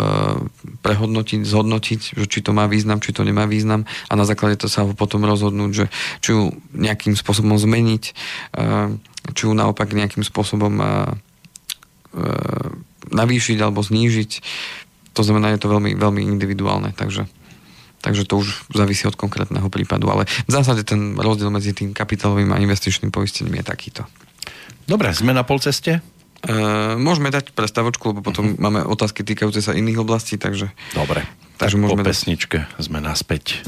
[SPEAKER 1] prehodnotiť, zhodnotiť, že či to má význam, či to nemá význam a na základe to sa potom rozhodnúť, že či ju nejakým spôsobom zmeniť, či ju naopak nejakým spôsobom navýšiť alebo znížiť. To znamená, je to veľmi, veľmi individuálne, takže, takže to už závisí od konkrétneho prípadu. Ale v zásade ten rozdiel medzi tým kapitálovým a investičným poistením je takýto.
[SPEAKER 2] Dobre, sme na polceste?
[SPEAKER 1] E, môžeme dať prestavočku, lebo potom uh-huh. máme otázky týkajúce sa iných oblastí, takže...
[SPEAKER 2] Dobre, takže tak môžeme po pesničke dať... sme naspäť.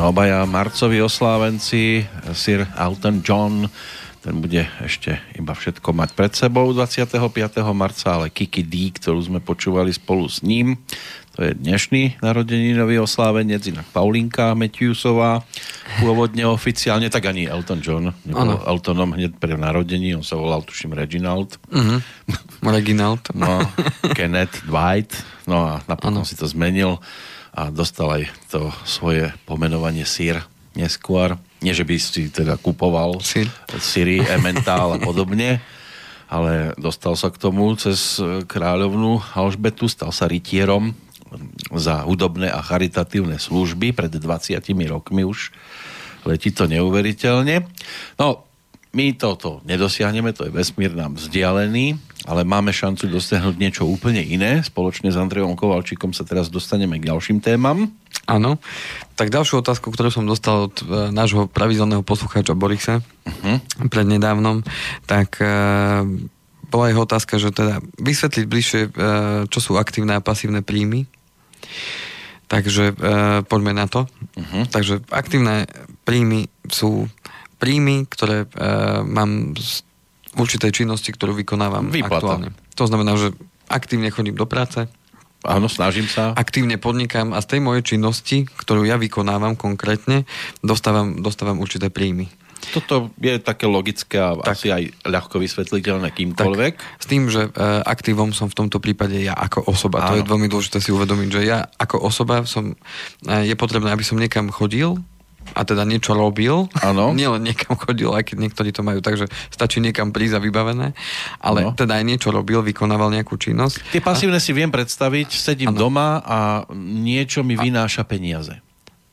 [SPEAKER 2] Obaja marcovi oslávenci, Sir Elton John, ten bude ešte iba všetko mať pred sebou 25. marca, ale Kiki D, ktorú sme počúvali spolu s ním, to je dnešný narodeninový oslávenec, inak Paulinka Matthewsová, pôvodne oficiálne, tak ani Elton John, nebol Eltonom hneď pre narodení, on sa volal, tuším, Reginald.
[SPEAKER 1] Uh-huh. Reginald.
[SPEAKER 2] no, Kenneth Dwight, no a napokon si to zmenil a dostal aj to svoje pomenovanie Sir neskôr. Nie, že by si teda kupoval Sir. Siri, Emmental a podobne, ale dostal sa k tomu cez kráľovnú Alžbetu, stal sa rytierom za hudobné a charitatívne služby pred 20 rokmi už. Letí to neuveriteľne. No, my toto nedosiahneme, to je vesmír nám vzdialený, ale máme šancu dosiahnuť niečo úplne iné. Spoločne s Andrejom Kovalčíkom sa teraz dostaneme k ďalším témam.
[SPEAKER 1] Áno. Tak ďalšiu otázku, ktorú som dostal od e, nášho pravidelného poslucháča Borisa uh-huh. prednedávnom, tak e, bola jeho otázka, že teda vysvetliť bližšie, e, čo sú aktívne a pasívne príjmy. Takže e, poďme na to. Uh-huh. Takže aktívne príjmy sú príjmy, ktoré uh, mám z určitej činnosti, ktorú vykonávam Výplata. aktuálne. To znamená, že aktívne chodím do práce,
[SPEAKER 2] Áno, snažím sa.
[SPEAKER 1] Aktívne podnikám a z tej mojej činnosti, ktorú ja vykonávam konkrétne, dostávam, dostávam určité príjmy.
[SPEAKER 2] Toto je také logické a tak. asi aj ľahko vysvetliteľné kýmkoľvek. Tak,
[SPEAKER 1] s tým, že e, aktívom som v tomto prípade ja ako osoba. Áno. To je veľmi dôležité si uvedomiť, že ja ako osoba som, e, je potrebné, aby som niekam chodil, a teda niečo robil.
[SPEAKER 2] Áno.
[SPEAKER 1] Nielen niekam chodil, aj keď niektorí to majú, takže stačí niekam prísť a vybavené. Ale ano. teda aj niečo robil, vykonával nejakú činnosť.
[SPEAKER 2] Tie pasívne a... si viem predstaviť, sedím ano. doma a niečo mi vynáša peniaze.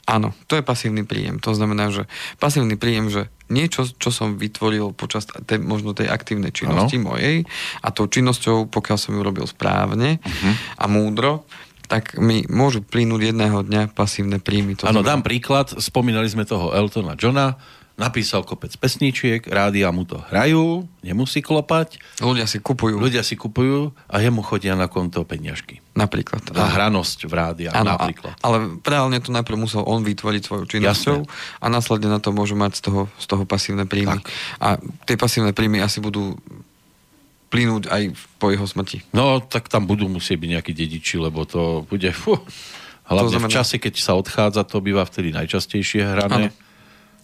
[SPEAKER 1] Áno, to je pasívny príjem. To znamená, že pasívny príjem, že niečo, čo som vytvoril počas tej, možno tej aktívnej činnosti ano. mojej a tou činnosťou, pokiaľ som ju robil správne uh-huh. a múdro, tak mi môžu plínuť jedného dňa pasívne príjmy.
[SPEAKER 2] Áno, dám príklad. Spomínali sme toho Eltona Johna. Napísal kopec pesničiek, rádia mu to hrajú, nemusí klopať.
[SPEAKER 1] Ľudia si kupujú.
[SPEAKER 2] Ľudia si kupujú a jemu chodia na konto peňažky.
[SPEAKER 1] Napríklad.
[SPEAKER 2] Za hranosť v rádia, ano, napríklad.
[SPEAKER 1] A, ale reálne to najprv musel on vytvoriť svojou činnosťou Jasne. a následne na to môže mať z toho, z toho pasívne príjmy. Tak. A tie pasívne príjmy asi budú plynúť aj po jeho smrti.
[SPEAKER 2] No, tak tam budú musieť byť nejakí dediči, lebo to bude... Fú, hlavne znamená... v čase, keď sa odchádza, to býva vtedy najčastejšie hrané. Ano.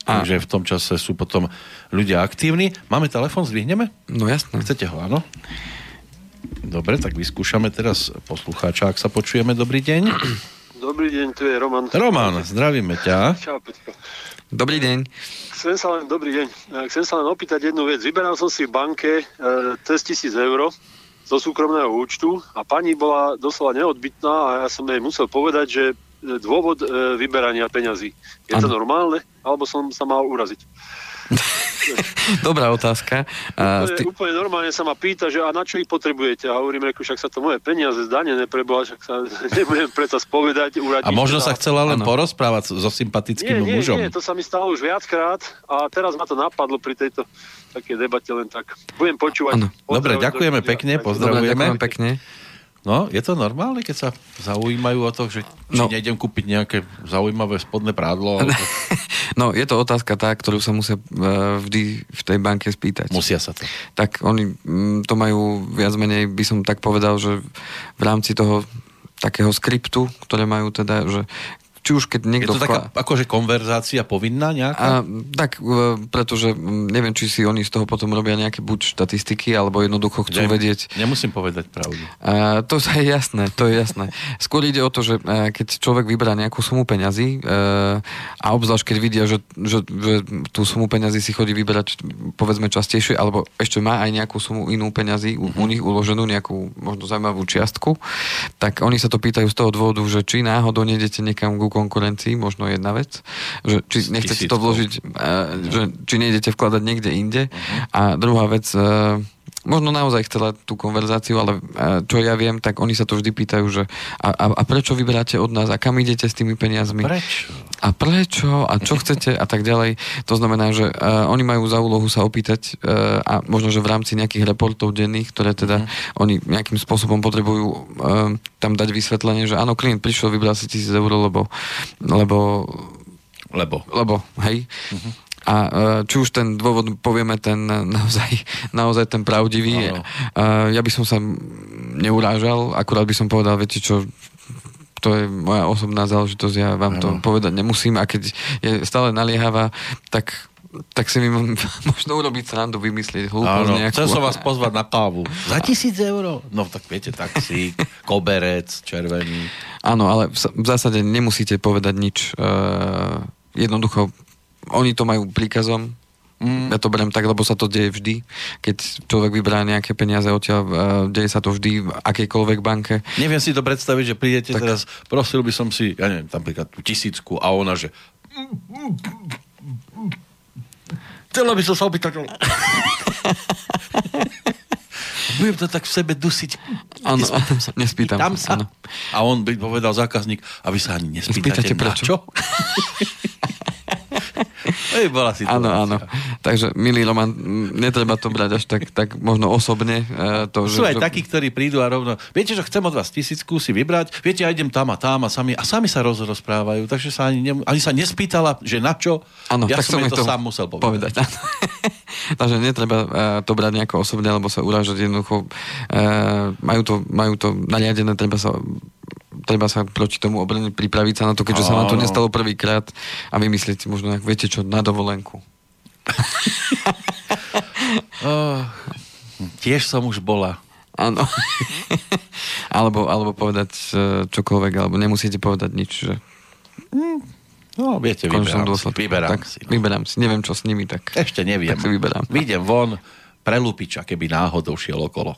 [SPEAKER 2] Takže v tom čase sú potom ľudia aktívni. Máme telefon, zdvihneme?
[SPEAKER 1] No jasné.
[SPEAKER 2] Chcete ho, áno? Dobre, tak vyskúšame teraz poslucháča, ak sa počujeme. Dobrý deň.
[SPEAKER 3] Dobrý deň, tu je Roman.
[SPEAKER 2] Roman, zdravíme ťa.
[SPEAKER 3] Čau, Peťko.
[SPEAKER 1] Dobrý deň.
[SPEAKER 3] Chcem sa len, dobrý deň. Chcem sa len opýtať jednu vec. Vyberal som si v banke e, cez tisíc eur zo súkromného účtu a pani bola doslova neodbytná a ja som jej musel povedať, že dôvod e, vyberania peňazí. Je ano. to normálne? Alebo som sa mal uraziť?
[SPEAKER 1] Dobrá otázka.
[SPEAKER 3] A úplne, ty... úplne normálne sa ma pýta, že a na čo ich potrebujete? A hovorím, reku, však sa to moje peniaze zdanené preboha, však sa nebudem predsa spovedať.
[SPEAKER 2] A možno sa chcela len ano. porozprávať so sympatickým
[SPEAKER 3] nie,
[SPEAKER 2] mužom.
[SPEAKER 3] Nie, to sa mi stalo už viackrát a teraz ma to napadlo pri tejto také debate len tak. Budem počúvať.
[SPEAKER 2] Dobre, ďakujeme pekne, pozdravujeme.
[SPEAKER 1] Dobre, ďakujem pekne.
[SPEAKER 2] No, je to normálne, keď sa zaujímajú o to, že či no. nejdem kúpiť nejaké zaujímavé spodné prádlo? Alebo...
[SPEAKER 1] No, je to otázka tá, ktorú sa musia e, vždy v tej banke spýtať.
[SPEAKER 2] Musia sa to.
[SPEAKER 1] Tak oni mm, to majú viac menej, by som tak povedal, že v rámci toho takého skriptu, ktoré majú teda, že či už keď niekto...
[SPEAKER 2] Je to taká akože konverzácia povinná nejaká?
[SPEAKER 1] A, tak, e, pretože neviem, či si oni z toho potom robia nejaké buď štatistiky, alebo jednoducho chcú ne, vedieť...
[SPEAKER 2] Nemusím povedať pravdu.
[SPEAKER 1] A, to je jasné, to je jasné. Skôr ide o to, že e, keď človek vyberá nejakú sumu peňazí e, a obzvlášť keď vidia, že, že, že tú sumu peňazí si chodí vyberať povedzme častejšie, alebo ešte má aj nejakú sumu inú peňazí mm-hmm. u, u nich uloženú, nejakú možno zaujímavú čiastku, tak oni sa to pýtajú z toho dôvodu, že či náhodou nejdete niekam ku konkurencii, možno jedna vec, že či nechcete to vložiť, uh, že či nejdete vkladať niekde inde. Uh-huh. A druhá vec, uh, možno naozaj chcela tú konverzáciu, ale uh, čo ja viem, tak oni sa to vždy pýtajú, že a, a, a prečo vyberáte od nás a kam idete s tými peniazmi?
[SPEAKER 2] Prečo?
[SPEAKER 1] A prečo? A čo chcete? A tak ďalej. To znamená, že uh, oni majú za úlohu sa opýtať uh, a možno, že v rámci nejakých reportov denných, ktoré teda uh-huh. oni nejakým spôsobom potrebujú uh, tam dať vysvetlenie, že áno, klient prišiel, vybral si tisíc eur, lebo, lebo
[SPEAKER 2] Lebo.
[SPEAKER 1] Lebo, hej. Uh-huh. A uh, či už ten dôvod povieme ten naozaj, naozaj ten pravdivý, uh, ja by som sa neurážal, akurát by som povedal, viete čo, to je moja osobná záležitosť, ja vám ano. to povedať nemusím a keď je stále naliehavá, tak tak si mi možno urobiť srandu, vymyslieť hlúposť Áno,
[SPEAKER 2] nejakú. chcel som vás pozvať na kávu. Za tisíc eur? No tak viete, taxík, koberec, červený.
[SPEAKER 1] Áno, ale v, zásade nemusíte povedať nič. Uh, jednoducho, oni to majú príkazom, Mm. Ja to beriem tak, lebo sa to deje vždy. Keď človek vybrá nejaké peniaze odtiaľ, uh, deje sa to vždy v akejkoľvek banke.
[SPEAKER 2] Neviem si to predstaviť, že prídete tak... teraz, prosil by som si, ja neviem, napríklad tú tisícku a ona, že Chcela by som sa opýtať. Budem to tak v sebe dusiť.
[SPEAKER 1] Áno, nespýtam
[SPEAKER 2] sa. sa. Ano. A on by povedal zákazník, a vy sa ani nespýtate, Spýtate, prečo? na čo? Ej, bola
[SPEAKER 1] Áno, áno. Takže, milý Roman, netreba to brať až tak, tak možno osobne.
[SPEAKER 2] E, to, Sú že, aj že... takí, ktorí prídu a rovno, viete, že chcem od vás tisícku si vybrať, viete, ja idem tam a tam a sami, a sami sa roz, rozprávajú, takže sa ani, ne, ani sa nespýtala, že na čo.
[SPEAKER 1] Áno,
[SPEAKER 2] ja
[SPEAKER 1] tak som
[SPEAKER 2] to, to sám musel povedať. povedať
[SPEAKER 1] takže netreba uh, to brať nejako osobne, alebo sa urážať jednoducho. Uh, majú, to, majú to nariadené, treba sa treba sa proti tomu obrniť, pripraviť sa na to, keďže sa vám to nestalo prvýkrát a vymyslieť možno, viete čo, na dovolenku.
[SPEAKER 2] oh, tiež som už bola.
[SPEAKER 1] Áno. alebo, alebo povedať e, čokoľvek, alebo nemusíte povedať nič. Že...
[SPEAKER 2] Mm, no, viete, vyberám si, vyberám
[SPEAKER 1] tak,
[SPEAKER 2] si. No.
[SPEAKER 1] Vyberám si, neviem čo s nimi, tak...
[SPEAKER 2] Ešte neviem.
[SPEAKER 1] Tak si vyberám.
[SPEAKER 2] Vyjdem von, pre Lupiča, keby náhodou šiel okolo.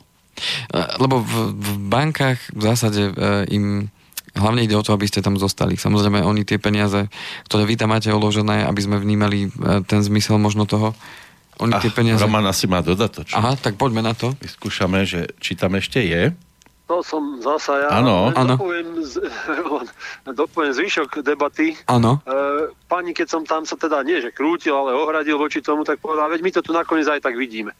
[SPEAKER 1] Lebo v, v bankách v zásade e, im hlavne ide o to, aby ste tam zostali. Samozrejme, oni tie peniaze, ktoré vy tam máte uložené, aby sme vnímali e, ten zmysel možno toho, oni
[SPEAKER 2] tie peniaze... Roman asi má dodatoč.
[SPEAKER 1] Aha, tak poďme na to.
[SPEAKER 2] Vyskúšame, že či tam ešte je.
[SPEAKER 3] To som zasa ja.
[SPEAKER 2] Áno.
[SPEAKER 3] Dopoviem, z, dopoviem zvyšok debaty.
[SPEAKER 1] Áno.
[SPEAKER 3] E, pani, keď som tam sa teda nie, že krútil, ale ohradil voči tomu, tak povedal, veď my to tu nakoniec aj tak vidíme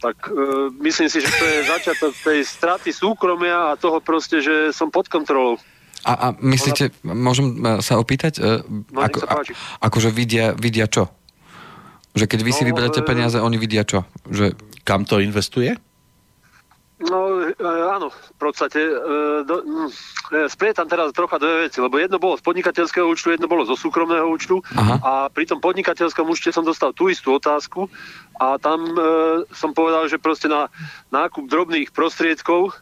[SPEAKER 3] tak e, myslím si, že to je začiatok tej straty súkromia a toho proste, že som pod kontrolou.
[SPEAKER 1] A, a myslíte, Ona... môžem e, sa opýtať, e,
[SPEAKER 3] no, ako, a,
[SPEAKER 1] akože vidia, vidia čo? Že keď vy no, si vyberáte e... peniaze, oni vidia čo? Že...
[SPEAKER 2] Kam to investuje?
[SPEAKER 3] No e, áno, v podstate e, do, mm, e, tam teraz trocha dve veci, lebo jedno bolo z podnikateľského účtu, jedno bolo zo súkromného účtu Aha. a pri tom podnikateľskom účte som dostal tú istú otázku a tam e, som povedal, že proste na nákup drobných prostriedkov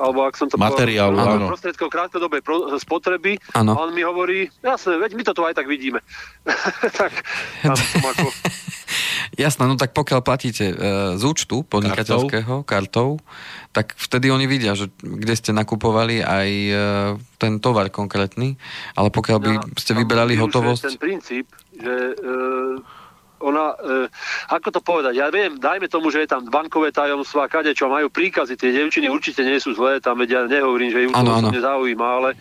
[SPEAKER 3] alebo ak som to
[SPEAKER 2] Materiálu,
[SPEAKER 3] povedal, áno. prostriedkov krátkodobej pro, spotreby áno. a on mi hovorí, jasné, veď my to tu aj tak vidíme. tak tam som ako...
[SPEAKER 1] Jasné, no tak pokiaľ platíte e, z účtu podnikateľského kartou. kartou, tak vtedy oni vidia, že kde ste nakupovali aj e, ten tovar konkrétny, ale pokiaľ by ste vyberali hotovosť...
[SPEAKER 3] ten princíp, že e, ona, e, ako to povedať, ja viem, dajme tomu, že je tam bankové tajomstvá, kade čo majú príkazy, tie devčiny určite nie sú zlé, tam vedia, nehovorím, že ju to nezaujíma, ale e,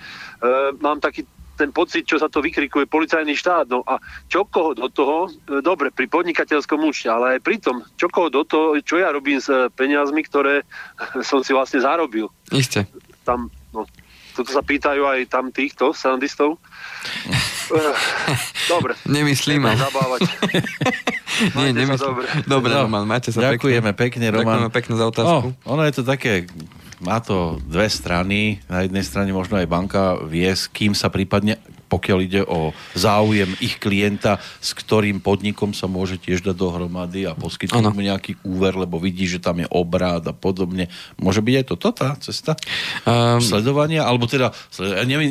[SPEAKER 3] mám taký ten pocit, čo sa to vykrikuje policajný štát. No a čo koho do toho, e, dobre, pri podnikateľskom účte, ale aj pri tom, čo koho do toho, čo ja robím s peniazmi, ktoré som si vlastne zarobil.
[SPEAKER 1] Isté.
[SPEAKER 3] Tam, no, toto sa pýtajú aj tam týchto sandistov. Eh, dobre.
[SPEAKER 1] Nemyslím.
[SPEAKER 3] Zabávať.
[SPEAKER 1] Nie, nemyslím. Dobre, dobre no, Roman, máte sa
[SPEAKER 2] Ďakujeme pekne, pekne Roman.
[SPEAKER 1] Ďakujeme pekne za otázku.
[SPEAKER 2] Oh, ono je to také má to dve strany. Na jednej strane možno aj banka vie, s kým sa prípadne pokiaľ ide o záujem ich klienta, s ktorým podnikom sa môže tiež dať dohromady a poskytnúť mu nejaký úver, lebo vidí, že tam je obrad a podobne. Môže byť aj toto tá cesta um, sledovania? Alebo teda,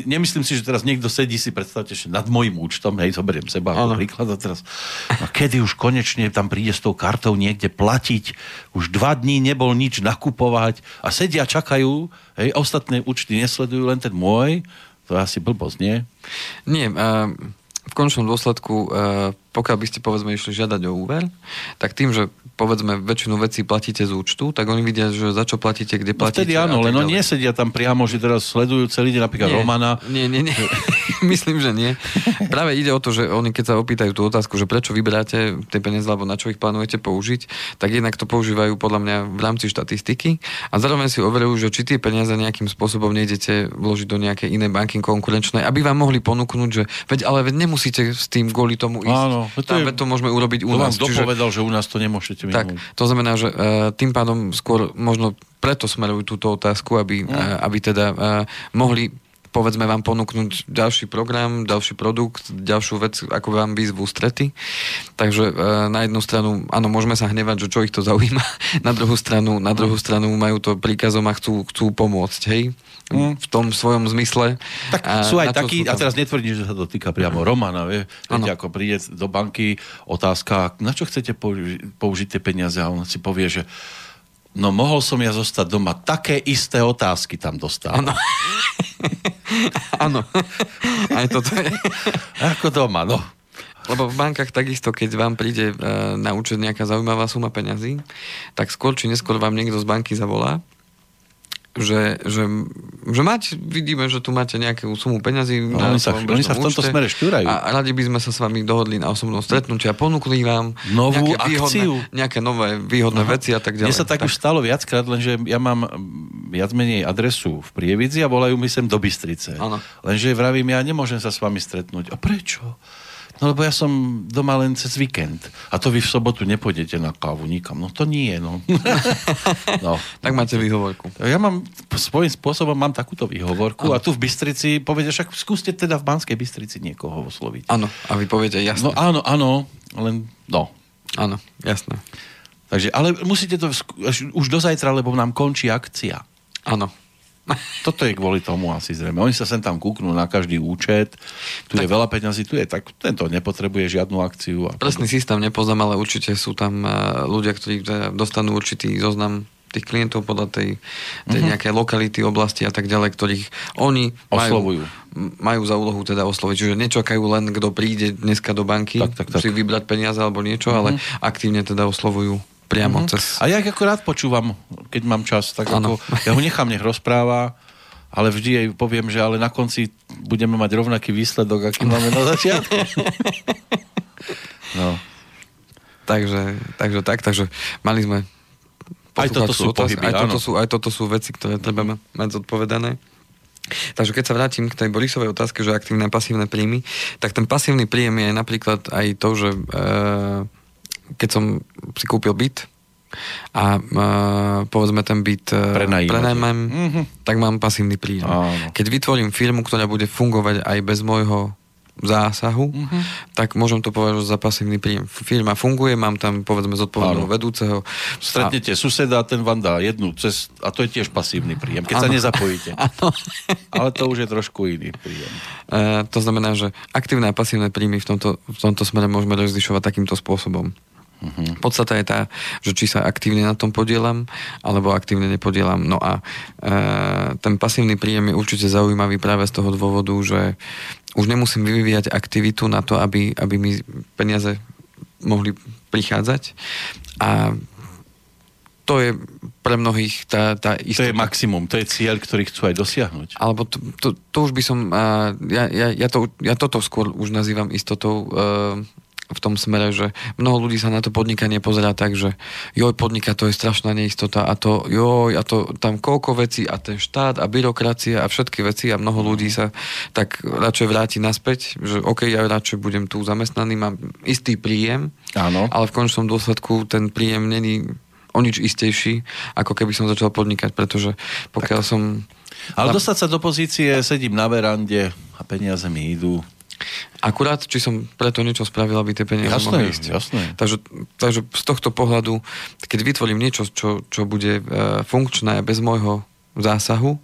[SPEAKER 2] nemyslím si, že teraz niekto sedí si, predstavte, že nad môjim účtom, hej, zoberiem seba ako príklad a teraz, no kedy už konečne tam príde s tou kartou niekde platiť, už dva dní nebol nič nakupovať a sedia, čakajú, hej, ostatné účty nesledujú, len ten môj, to asi blbosť, nie?
[SPEAKER 1] Nie, uh, v končnom dôsledku uh, pokiaľ by ste povedzme išli žiadať o úver, tak tým, že povedzme väčšinu vecí platíte z účtu, tak oni vidia, že za čo platíte, kde platíte.
[SPEAKER 2] No vtedy áno, len oni nesedia tam priamo, že teraz sledujú celý deň napríklad nie, Romana.
[SPEAKER 1] Nie, nie, nie. Myslím, že nie. Práve ide o to, že oni keď sa opýtajú tú otázku, že prečo vyberáte tie peniaze alebo na čo ich plánujete použiť, tak jednak to používajú podľa mňa v rámci štatistiky a zároveň si overujú, že či tie peniaze nejakým spôsobom nejdete vložiť do nejakej inej banky konkurenčnej, aby vám mohli ponúknuť, že veď ale veď nemusíte s tým kvôli tomu ísť. Áno, to, je, to môžeme urobiť u
[SPEAKER 2] to
[SPEAKER 1] nás.
[SPEAKER 2] To vám dopovedal, že u nás to nemôžete
[SPEAKER 1] Tak, to znamená, že uh, tým pádom skôr možno preto smerujú túto otázku, aby, mm. uh, aby teda uh, mohli povedzme vám ponúknuť ďalší program, ďalší produkt, ďalšiu vec, ako vám výzvu strety. Takže e, na jednu stranu, áno, môžeme sa hnevať, že čo ich to zaujíma, na druhú stranu, na druhú stranu majú to príkazom a chcú, chcú pomôcť, hej? Mm. v tom svojom zmysle.
[SPEAKER 2] Tak a sú aj takí, sú a teraz netvrdím, že sa to týka priamo Romana, vie? Viete, ako príde do banky otázka, na čo chcete použi- použiť tie peniaze a on si povie, že no mohol som ja zostať doma. Také isté otázky tam dostávam.
[SPEAKER 1] Áno. Aj toto je.
[SPEAKER 2] Ako doma, no.
[SPEAKER 1] Lebo v bankách takisto, keď vám príde e, na účet nejaká zaujímavá suma peňazí, tak skôr či neskôr vám niekto z banky zavolá že, že, že mať, vidíme, že tu máte nejakú sumu peňazí.
[SPEAKER 2] No, oni sa, oni sa v tomto účte, smere štúrajú.
[SPEAKER 1] A radi by sme sa s vami dohodli na osobnom stretnutí a ponúkli vám
[SPEAKER 2] novú
[SPEAKER 1] nejaké
[SPEAKER 2] akciu.
[SPEAKER 1] Výhodné, nejaké nové výhodné Aha. veci a tak ďalej.
[SPEAKER 2] Mne sa tak, tak už stalo viackrát, lenže ja mám viac menej adresu v Prievidzi a volajú mi sem do Bystrice.
[SPEAKER 1] Ano.
[SPEAKER 2] Lenže vravím, ja nemôžem sa s vami stretnúť. A prečo? No lebo ja som doma len cez víkend. A to vy v sobotu nepôjdete na kávu nikam. No to nie, no.
[SPEAKER 1] no. tak máte výhovorku.
[SPEAKER 2] Ja mám, svojím spôsobom mám takúto výhovorku ano. a tu v Bystrici povedia, však skúste teda v Banskej Bystrici niekoho osloviť.
[SPEAKER 1] Áno, a vy poviete jasne.
[SPEAKER 2] No áno, áno, len no.
[SPEAKER 1] Áno, jasné.
[SPEAKER 2] Takže, ale musíte to už do zajtra, lebo nám končí akcia.
[SPEAKER 1] Áno.
[SPEAKER 2] Toto je kvôli tomu asi zrejme. Oni sa sem tam kúknú na každý účet, tu tak. je veľa peňazí, tu je tak, tento nepotrebuje žiadnu akciu. A
[SPEAKER 1] Presný systém nepoznám, ale určite sú tam eh, ľudia, ktorí dostanú určitý zoznam tých klientov podľa tej, tej uh-huh. nejakej lokality, oblasti a tak ďalej, ktorých oni
[SPEAKER 2] oslovujú.
[SPEAKER 1] Majú, majú za úlohu teda osloviť. Čiže nečakajú len, kto príde dneska do banky, tak, tak, tak. si vybrať peniaze alebo niečo, uh-huh. ale aktívne teda oslovujú priamo mm-hmm. cez...
[SPEAKER 2] A ja ako rád počúvam, keď mám čas, tak ako, ja ho nechám, nech rozpráva, ale vždy jej poviem, že ale na konci budeme mať rovnaký výsledok, aký máme na začiatku. no.
[SPEAKER 1] Takže, takže tak, takže mali sme
[SPEAKER 2] aj toto sú
[SPEAKER 1] otázky, pohyby, aj, toto sú, aj toto sú veci, ktoré treba mať zodpovedané. Takže keď sa vrátim k tej Borisovej otázke, že aktívne a pasívne príjmy, tak ten pasívny príjem je napríklad aj to, že e, keď som si kúpil byt a uh, povedzme ten byt uh, prenajmem, mm-hmm. tak mám pasívny príjem. Áno. Keď vytvorím firmu, ktorá bude fungovať aj bez môjho zásahu, mm-hmm. tak môžem to povedať za pasívny príjem. Firma funguje, mám tam povedzme zodpovedného vedúceho.
[SPEAKER 2] Stretnete a... suseda, ten vám dá jednu cez... a to je tiež pasívny príjem, keď ano. sa nezapojíte. Ale to už je trošku iný príjem.
[SPEAKER 1] E, to znamená, že aktívne a pasívne príjmy v tomto, v tomto smere môžeme rozlišovať takýmto spôsobom. Uh-huh. Podstata je tá, že či sa aktívne na tom podielam, alebo aktívne nepodielam. No a e, ten pasívny príjem je určite zaujímavý práve z toho dôvodu, že už nemusím vyvíjať aktivitu na to, aby, aby mi peniaze mohli prichádzať. A to je pre mnohých tá, tá
[SPEAKER 2] istota. To je maximum, to je cieľ, ktorý chcú aj dosiahnuť.
[SPEAKER 1] Alebo to, to, to už by som, ja, ja, ja, to, ja toto skôr už nazývam istotou uh, v tom smere, že mnoho ľudí sa na to podnikanie pozerá tak, že joj, podnika to je strašná neistota a to joj, a to tam koľko vecí a ten štát a byrokracia a všetky veci a mnoho ľudí sa tak radšej vráti naspäť, že ok, ja radšej budem tu zamestnaný, mám istý príjem,
[SPEAKER 2] Áno.
[SPEAKER 1] ale v končnom dôsledku ten príjem není o nič istejší, ako keby som začal podnikať, pretože pokiaľ tak. som...
[SPEAKER 2] Ale dostať sa do pozície, sedím na verande a peniaze mi idú
[SPEAKER 1] Akurát, či som preto niečo spravil, aby tie peniaze jasné, mohli ísť.
[SPEAKER 2] Jasné.
[SPEAKER 1] Takže, takže z tohto pohľadu, keď vytvorím niečo, čo, čo bude e, funkčné bez môjho zásahu,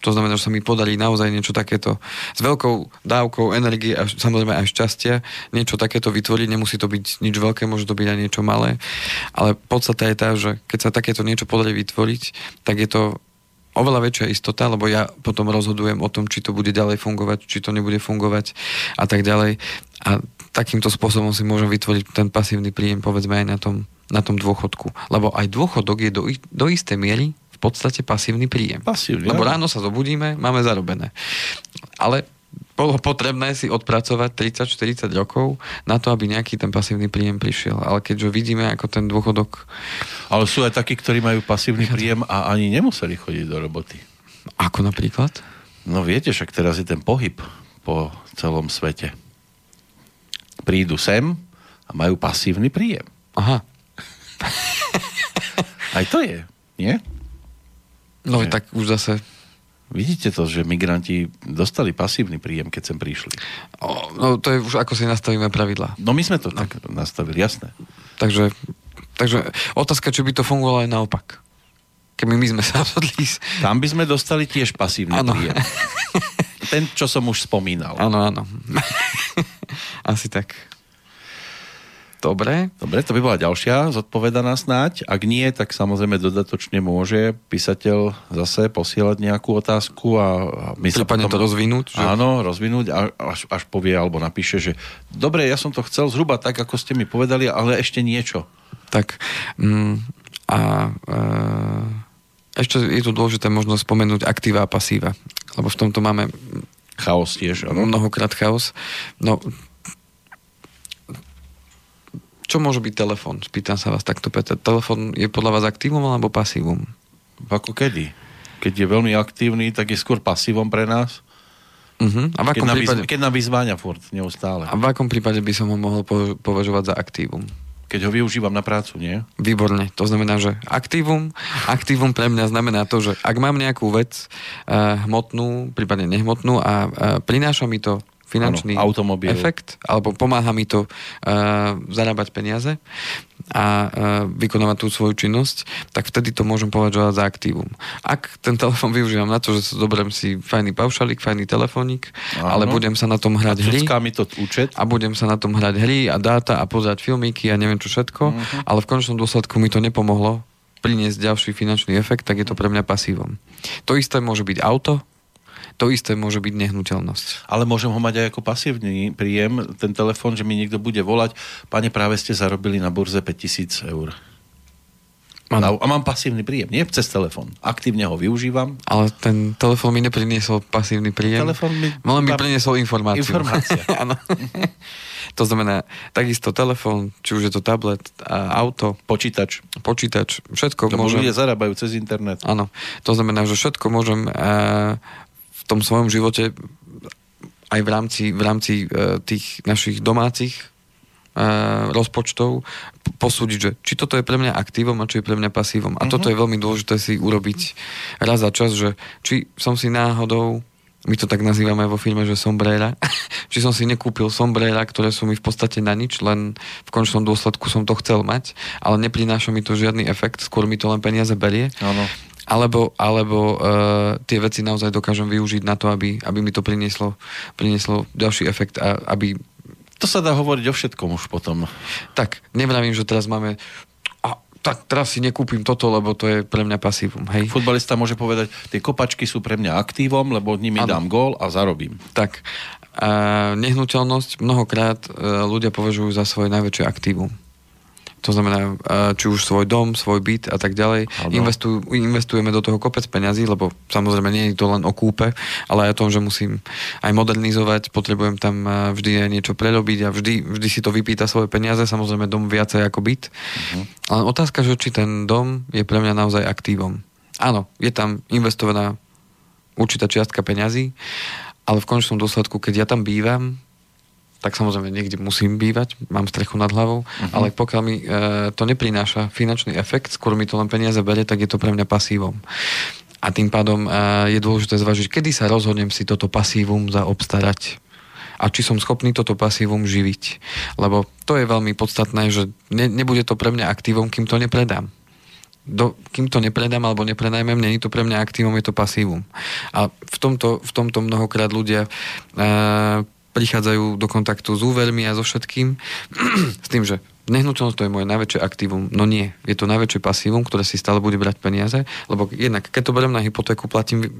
[SPEAKER 1] to znamená, že sa mi podarí naozaj niečo takéto s veľkou dávkou energie a samozrejme aj šťastia, niečo takéto vytvoriť, nemusí to byť nič veľké, môže to byť aj niečo malé, ale podstata je tá, že keď sa takéto niečo podarí vytvoriť, tak je to oveľa väčšia istota, lebo ja potom rozhodujem o tom, či to bude ďalej fungovať, či to nebude fungovať a tak ďalej. A takýmto spôsobom si môžem vytvoriť ten pasívny príjem, povedzme aj na tom, na tom dôchodku. Lebo aj dôchodok je do, do istej miery v podstate pasívny príjem.
[SPEAKER 2] Pasívny,
[SPEAKER 1] Lebo ráno sa zobudíme, máme zarobené. Ale bolo potrebné si odpracovať 30-40 rokov na to, aby nejaký ten pasívny príjem prišiel. Ale keďže vidíme, ako ten dôchodok...
[SPEAKER 2] Ale sú aj takí, ktorí majú pasívny príjem a ani nemuseli chodiť do roboty.
[SPEAKER 1] Ako napríklad?
[SPEAKER 2] No viete, však teraz je ten pohyb po celom svete. Prídu sem a majú pasívny príjem.
[SPEAKER 1] Aha.
[SPEAKER 2] aj to je, nie?
[SPEAKER 1] No, nie. tak už zase
[SPEAKER 2] Vidíte to, že migranti dostali pasívny príjem, keď sem prišli.
[SPEAKER 1] No to je už ako si nastavíme pravidla.
[SPEAKER 2] No my sme to no. tak nastavili, jasné.
[SPEAKER 1] Takže, takže otázka, či by to fungovalo aj naopak. Keby my sme sa rozhodli...
[SPEAKER 2] Tam by sme dostali tiež pasívny ano. príjem. Ten, čo som už spomínal.
[SPEAKER 1] Áno, áno. Asi tak. Dobre.
[SPEAKER 2] Dobre, to by bola ďalšia zodpovedaná snáď. Ak nie, tak samozrejme dodatočne môže písateľ zase posielať nejakú otázku a,
[SPEAKER 1] my sa potom... to rozvinúť.
[SPEAKER 2] Že? Áno, rozvinúť a až, až povie alebo napíše, že dobre, ja som to chcel zhruba tak, ako ste mi povedali, ale ešte niečo.
[SPEAKER 1] Tak mm, a e, ešte je tu dôležité možno spomenúť aktíva a pasíva, lebo v tomto máme
[SPEAKER 2] chaos tiež, áno.
[SPEAKER 1] Mnohokrát chaos. No, čo môže byť telefón? Spýtam sa vás takto, Peter. Telefón je podľa vás aktívum alebo pasívum?
[SPEAKER 2] Ako kedy? Keď je veľmi aktívny, tak je skôr pasívom pre nás.
[SPEAKER 1] Uh-huh. A v akom
[SPEAKER 2] keď,
[SPEAKER 1] prípade...
[SPEAKER 2] keď nám vyzváňa furt, neustále.
[SPEAKER 1] A v akom prípade by som ho mohol považovať za aktívum?
[SPEAKER 2] Keď ho využívam na prácu, nie?
[SPEAKER 1] Výborne. To znamená, že aktívum, aktívum pre mňa znamená to, že ak mám nejakú vec uh, hmotnú, prípadne nehmotnú a uh, prináša mi to finančný ano, automobil. efekt, alebo pomáha mi to uh, zarábať peniaze a uh, vykonávať tú svoju činnosť, tak vtedy to môžem považovať za aktívum. Ak ten telefon využívam na to, že zoberiem si fajný paušalík, fajný telefónik, ale budem sa na tom hrať hry
[SPEAKER 2] mi to účet.
[SPEAKER 1] a budem sa na tom hrať hry a dáta a pozerať filmiky a neviem čo všetko, uh-huh. ale v konečnom dôsledku mi to nepomohlo priniesť ďalší finančný efekt, tak je to pre mňa pasívom. To isté môže byť auto, to isté môže byť nehnuteľnosť.
[SPEAKER 2] Ale môžem ho mať aj ako pasívny príjem, ten telefón, že mi niekto bude volať, pane, práve ste zarobili na burze 5000 eur. Ano. A mám pasívny príjem, nie cez telefón. Aktívne ho využívam.
[SPEAKER 1] Ale ten telefón mi nepriniesol pasívny príjem.
[SPEAKER 2] Telefón mi...
[SPEAKER 1] Len mi priniesol informáciu.
[SPEAKER 2] Informácia.
[SPEAKER 1] Áno. to znamená, takisto telefón, či už je to tablet, auto.
[SPEAKER 2] Počítač.
[SPEAKER 1] Počítač, všetko
[SPEAKER 2] Lebo môžem... ľudia zarábajú cez internet.
[SPEAKER 1] Áno. To znamená, že všetko môžem uh, tom svojom živote aj v rámci, v rámci uh, tých našich domácich uh, rozpočtov posúdiť, že či toto je pre mňa aktívom a či je pre mňa pasívom. A uh-huh. toto je veľmi dôležité si urobiť raz za čas, že či som si náhodou my to tak nazývame vo filme, že sombrera. či som si nekúpil sombrera, ktoré sú mi v podstate na nič, len v končnom dôsledku som to chcel mať, ale neprináša mi to žiadny efekt, skôr mi to len peniaze berie.
[SPEAKER 2] Áno
[SPEAKER 1] alebo, alebo uh, tie veci naozaj dokážem využiť na to, aby, aby mi to prinieslo, prinieslo ďalší efekt a aby...
[SPEAKER 2] To sa dá hovoriť o všetkom už potom.
[SPEAKER 1] Tak, nevravím, že teraz máme tak teraz si nekúpim toto, lebo to je pre mňa pasívum. Hej.
[SPEAKER 2] Futbalista môže povedať, tie kopačky sú pre mňa aktívom, lebo nimi ano. dám gól a zarobím.
[SPEAKER 1] Tak. A nehnuteľnosť mnohokrát e, ľudia považujú za svoje najväčšie aktívum. To znamená, či už svoj dom, svoj byt a tak ďalej. Investuj, investujeme do toho kopec peňazí, lebo samozrejme nie je to len o kúpe, ale aj o tom, že musím aj modernizovať, potrebujem tam vždy aj niečo prerobiť a vždy, vždy si to vypýta svoje peniaze, samozrejme dom viacej ako byt. Uh-huh. Ale otázka, že či ten dom je pre mňa naozaj aktívom. Áno, je tam investovaná určitá čiastka peňazí, ale v konečnom dôsledku, keď ja tam bývam, tak samozrejme niekde musím bývať, mám strechu nad hlavou, uh-huh. ale pokiaľ mi e, to neprináša finančný efekt, skôr mi to len peniaze berie, tak je to pre mňa pasívom. A tým pádom e, je dôležité zvažiť, kedy sa rozhodnem si toto pasívum zaobstarať a či som schopný toto pasívum živiť. Lebo to je veľmi podstatné, že ne, nebude to pre mňa aktívom, kým to nepredám. Do, kým to nepredám alebo neprenajmem, není to pre mňa aktívom, je to pasívum. A v tomto, v tomto mnohokrát ľudia e, prichádzajú do kontaktu s úvermi a so všetkým, s tým, že nehnuteľnosť to je moje najväčšie aktívum. No nie, je to najväčšie pasívum, ktoré si stále bude brať peniaze, lebo jednak, keď to beriem na hypotéku, platím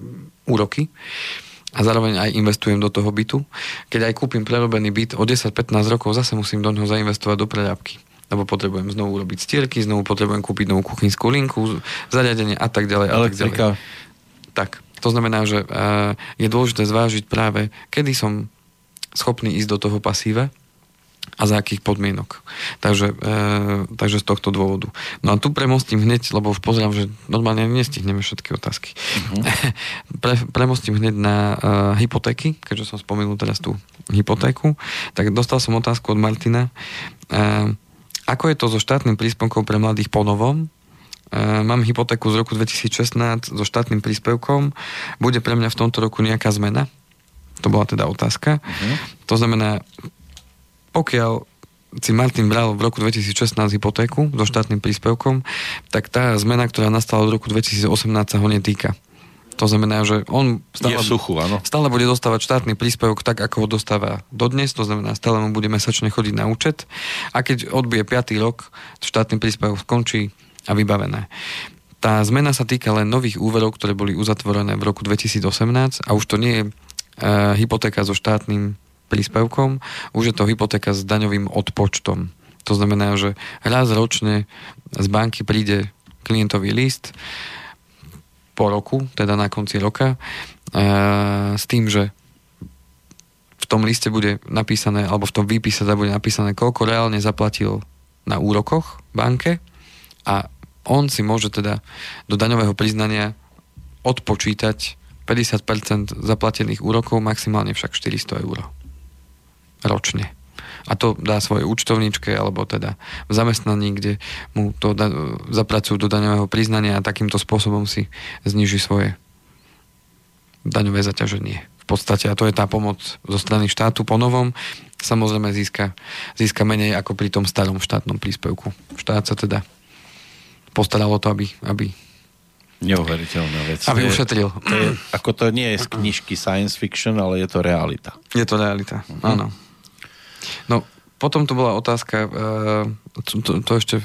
[SPEAKER 1] úroky a zároveň aj investujem do toho bytu. Keď aj kúpim prerobený byt o 10-15 rokov, zase musím do neho zainvestovať do preľavky lebo potrebujem znovu robiť stierky, znovu potrebujem kúpiť novú kuchynskú linku, zariadenie a tak ďalej. A tak, ďalej. tak, to znamená, že uh, je dôležité zvážiť práve, kedy som schopný ísť do toho pasíva a za akých podmienok. Takže, e, takže z tohto dôvodu. No a tu premostím hneď, lebo už pozerám, že normálne nestihneme všetky otázky. Uh-huh. Pre, premostím hneď na e, hypotéky, keďže som spomenul teraz tú hypotéku. Tak dostal som otázku od Martina. E, ako je to so štátnym príspevkom pre mladých po novom? E, mám hypotéku z roku 2016 so štátnym príspevkom. Bude pre mňa v tomto roku nejaká zmena? To bola teda otázka. Uh-huh. To znamená, pokiaľ si Martin bral v roku 2016 hypotéku so štátnym príspevkom, tak tá zmena, ktorá nastala od roku 2018 sa ho netýka. To znamená, že on
[SPEAKER 2] stále, suchu, áno.
[SPEAKER 1] stále bude dostávať štátny príspevok tak, ako ho dostáva dodnes, to znamená, stále mu bude mesačne chodiť na účet a keď odbije 5. rok, štátny príspevok skončí a vybavené. Tá zmena sa týka len nových úverov, ktoré boli uzatvorené v roku 2018 a už to nie je hypotéka so štátnym príspevkom, už je to hypotéka s daňovým odpočtom. To znamená, že raz ročne z banky príde klientový list po roku, teda na konci roka, uh, s tým, že v tom liste bude napísané, alebo v tom výpise bude napísané, koľko reálne zaplatil na úrokoch banke a on si môže teda do daňového priznania odpočítať 50% zaplatených úrokov, maximálne však 400 eur ročne. A to dá svoje účtovníčke, alebo teda v zamestnaní, kde mu to da, zapracujú do daňového priznania a takýmto spôsobom si zniží svoje daňové zaťaženie. V podstate, a to je tá pomoc zo strany štátu po novom, samozrejme získa, získa menej ako pri tom starom štátnom príspevku. Štát sa teda postaralo to, aby, aby
[SPEAKER 2] Neuveriteľná vec.
[SPEAKER 1] Aby ušetril.
[SPEAKER 2] To je, ako to nie je z knižky science fiction, ale je to realita.
[SPEAKER 1] Je to realita, uh-huh. áno. No, potom tu bola otázka, uh, to, to ešte...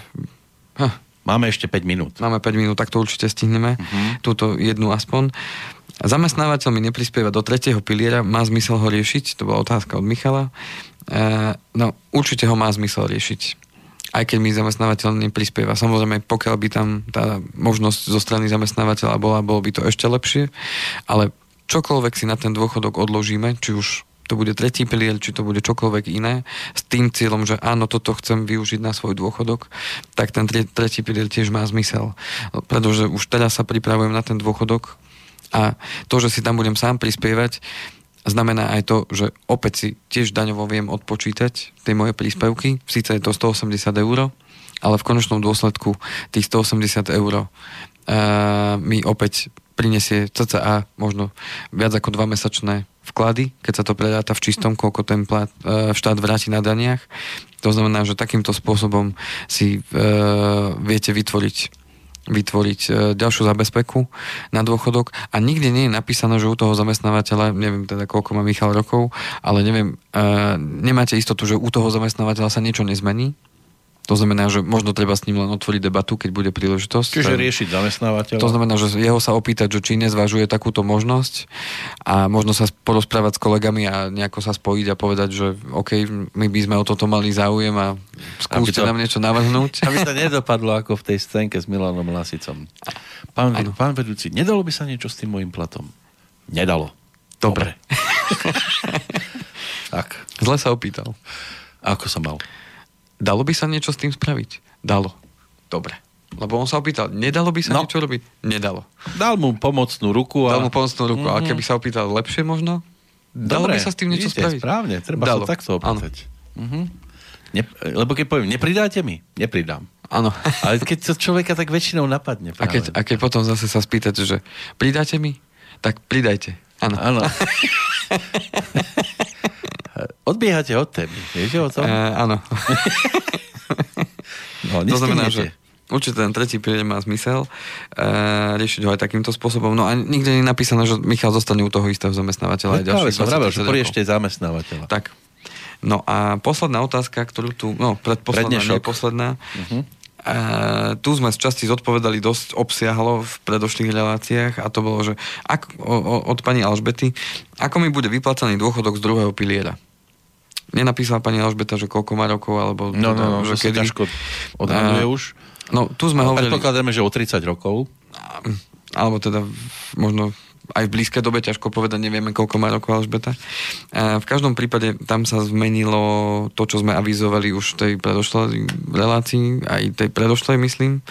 [SPEAKER 2] Huh. Máme ešte 5 minút.
[SPEAKER 1] Máme 5 minút, tak to určite stihneme. Uh-huh. Túto jednu aspoň. Zamestnávateľ mi neprispieva do tretieho piliera, má zmysel ho riešiť? To bola otázka od Michala. Uh, no, určite ho má zmysel riešiť aj keď mi zamestnávateľ neprispieva. Samozrejme, pokiaľ by tam tá možnosť zo strany zamestnávateľa bola, bolo by to ešte lepšie, ale čokoľvek si na ten dôchodok odložíme, či už to bude tretí pilier, či to bude čokoľvek iné, s tým cieľom, že áno, toto chcem využiť na svoj dôchodok, tak ten tretí pilier tiež má zmysel. Pretože už teraz sa pripravujem na ten dôchodok a to, že si tam budem sám prispievať, znamená aj to, že opäť si tiež daňovo viem odpočítať tie moje príspevky, síce je to 180 eur, ale v konečnom dôsledku tých 180 eur uh, mi opäť prinesie cca možno viac ako dva mesačné vklady, keď sa to predáta v čistom, koľko ten plat, uh, štát vráti na daniach. To znamená, že takýmto spôsobom si uh, viete vytvoriť vytvoriť e, ďalšiu zabezpeku na dôchodok. A nikde nie je napísané, že u toho zamestnávateľa, neviem teda koľko má Michal rokov, ale neviem, e, nemáte istotu, že u toho zamestnávateľa sa niečo nezmení, to znamená, že možno treba s ním len otvoriť debatu, keď bude príležitosť.
[SPEAKER 2] Čiže riešiť zamestnávateľa.
[SPEAKER 1] To znamená, že jeho sa opýtať, že či nezvažuje takúto možnosť a možno sa porozprávať s kolegami a nejako sa spojiť a povedať, že OK, my by sme o toto mali záujem a skúste to, nám niečo navrhnúť.
[SPEAKER 2] Aby to nedopadlo ako v tej scénke s Milanom Lasicom. Pán, pán vedúci, nedalo by sa niečo s tým môjim platom? Nedalo.
[SPEAKER 1] Dobre.
[SPEAKER 2] Dobre. tak.
[SPEAKER 1] Zle sa opýtal.
[SPEAKER 2] A ako som mal?
[SPEAKER 1] Dalo by sa niečo s tým spraviť? Dalo. Dobre. Lebo on sa opýtal, nedalo by sa no. niečo robiť? Nedalo.
[SPEAKER 2] Dal mu pomocnú ruku.
[SPEAKER 1] A... Dal mu pomocnú ruku. Mm-hmm. A mhm. keby sa opýtal lepšie možno? Dalo Dobre, by sa s tým niečo vidíte, spraviť?
[SPEAKER 2] správne. Treba Dalo. sa takto opýtať. Mm-hmm. Ne, lebo keď poviem, nepridáte mi? Nepridám.
[SPEAKER 1] Áno.
[SPEAKER 2] Ale keď to človeka tak väčšinou napadne.
[SPEAKER 1] A keď, a keď potom zase sa spýtate, že pridáte mi? Tak pridajte. Áno.
[SPEAKER 2] Áno. Odbiehate od témy, viete o tom?
[SPEAKER 1] Uh, áno.
[SPEAKER 2] no, to znamená, že
[SPEAKER 1] určite ten tretí pilier má zmysel e, riešiť ho aj takýmto spôsobom. No a nikde nie je napísané, že Michal zostane u toho istého zamestnávateľa.
[SPEAKER 2] No, práve som vravel, že ešte zamestnávateľa.
[SPEAKER 1] Tak. No a posledná otázka, ktorú tu, no predposledná, nie posledná. Uh-huh. E, tu sme z časti zodpovedali dosť obsiahlo v predošlých reláciách a to bolo, že ak, o, o, od pani Alžbety, ako mi bude vyplacaný dôchodok z druhého piliera? Nenapísala pani Alžbeta, že koľko má rokov, alebo...
[SPEAKER 2] No, no, no, že, že kedy... ťažko odhaduje už.
[SPEAKER 1] No, tu sme hovorili...
[SPEAKER 2] Predpokladáme, že o 30 rokov.
[SPEAKER 1] Alebo teda možno aj v blízkej dobe, ťažko povedať, nevieme, koľko má rokov Alžbeta. V každom prípade tam sa zmenilo to, čo sme avizovali už v tej predošlej relácii, aj tej predošlej, myslím,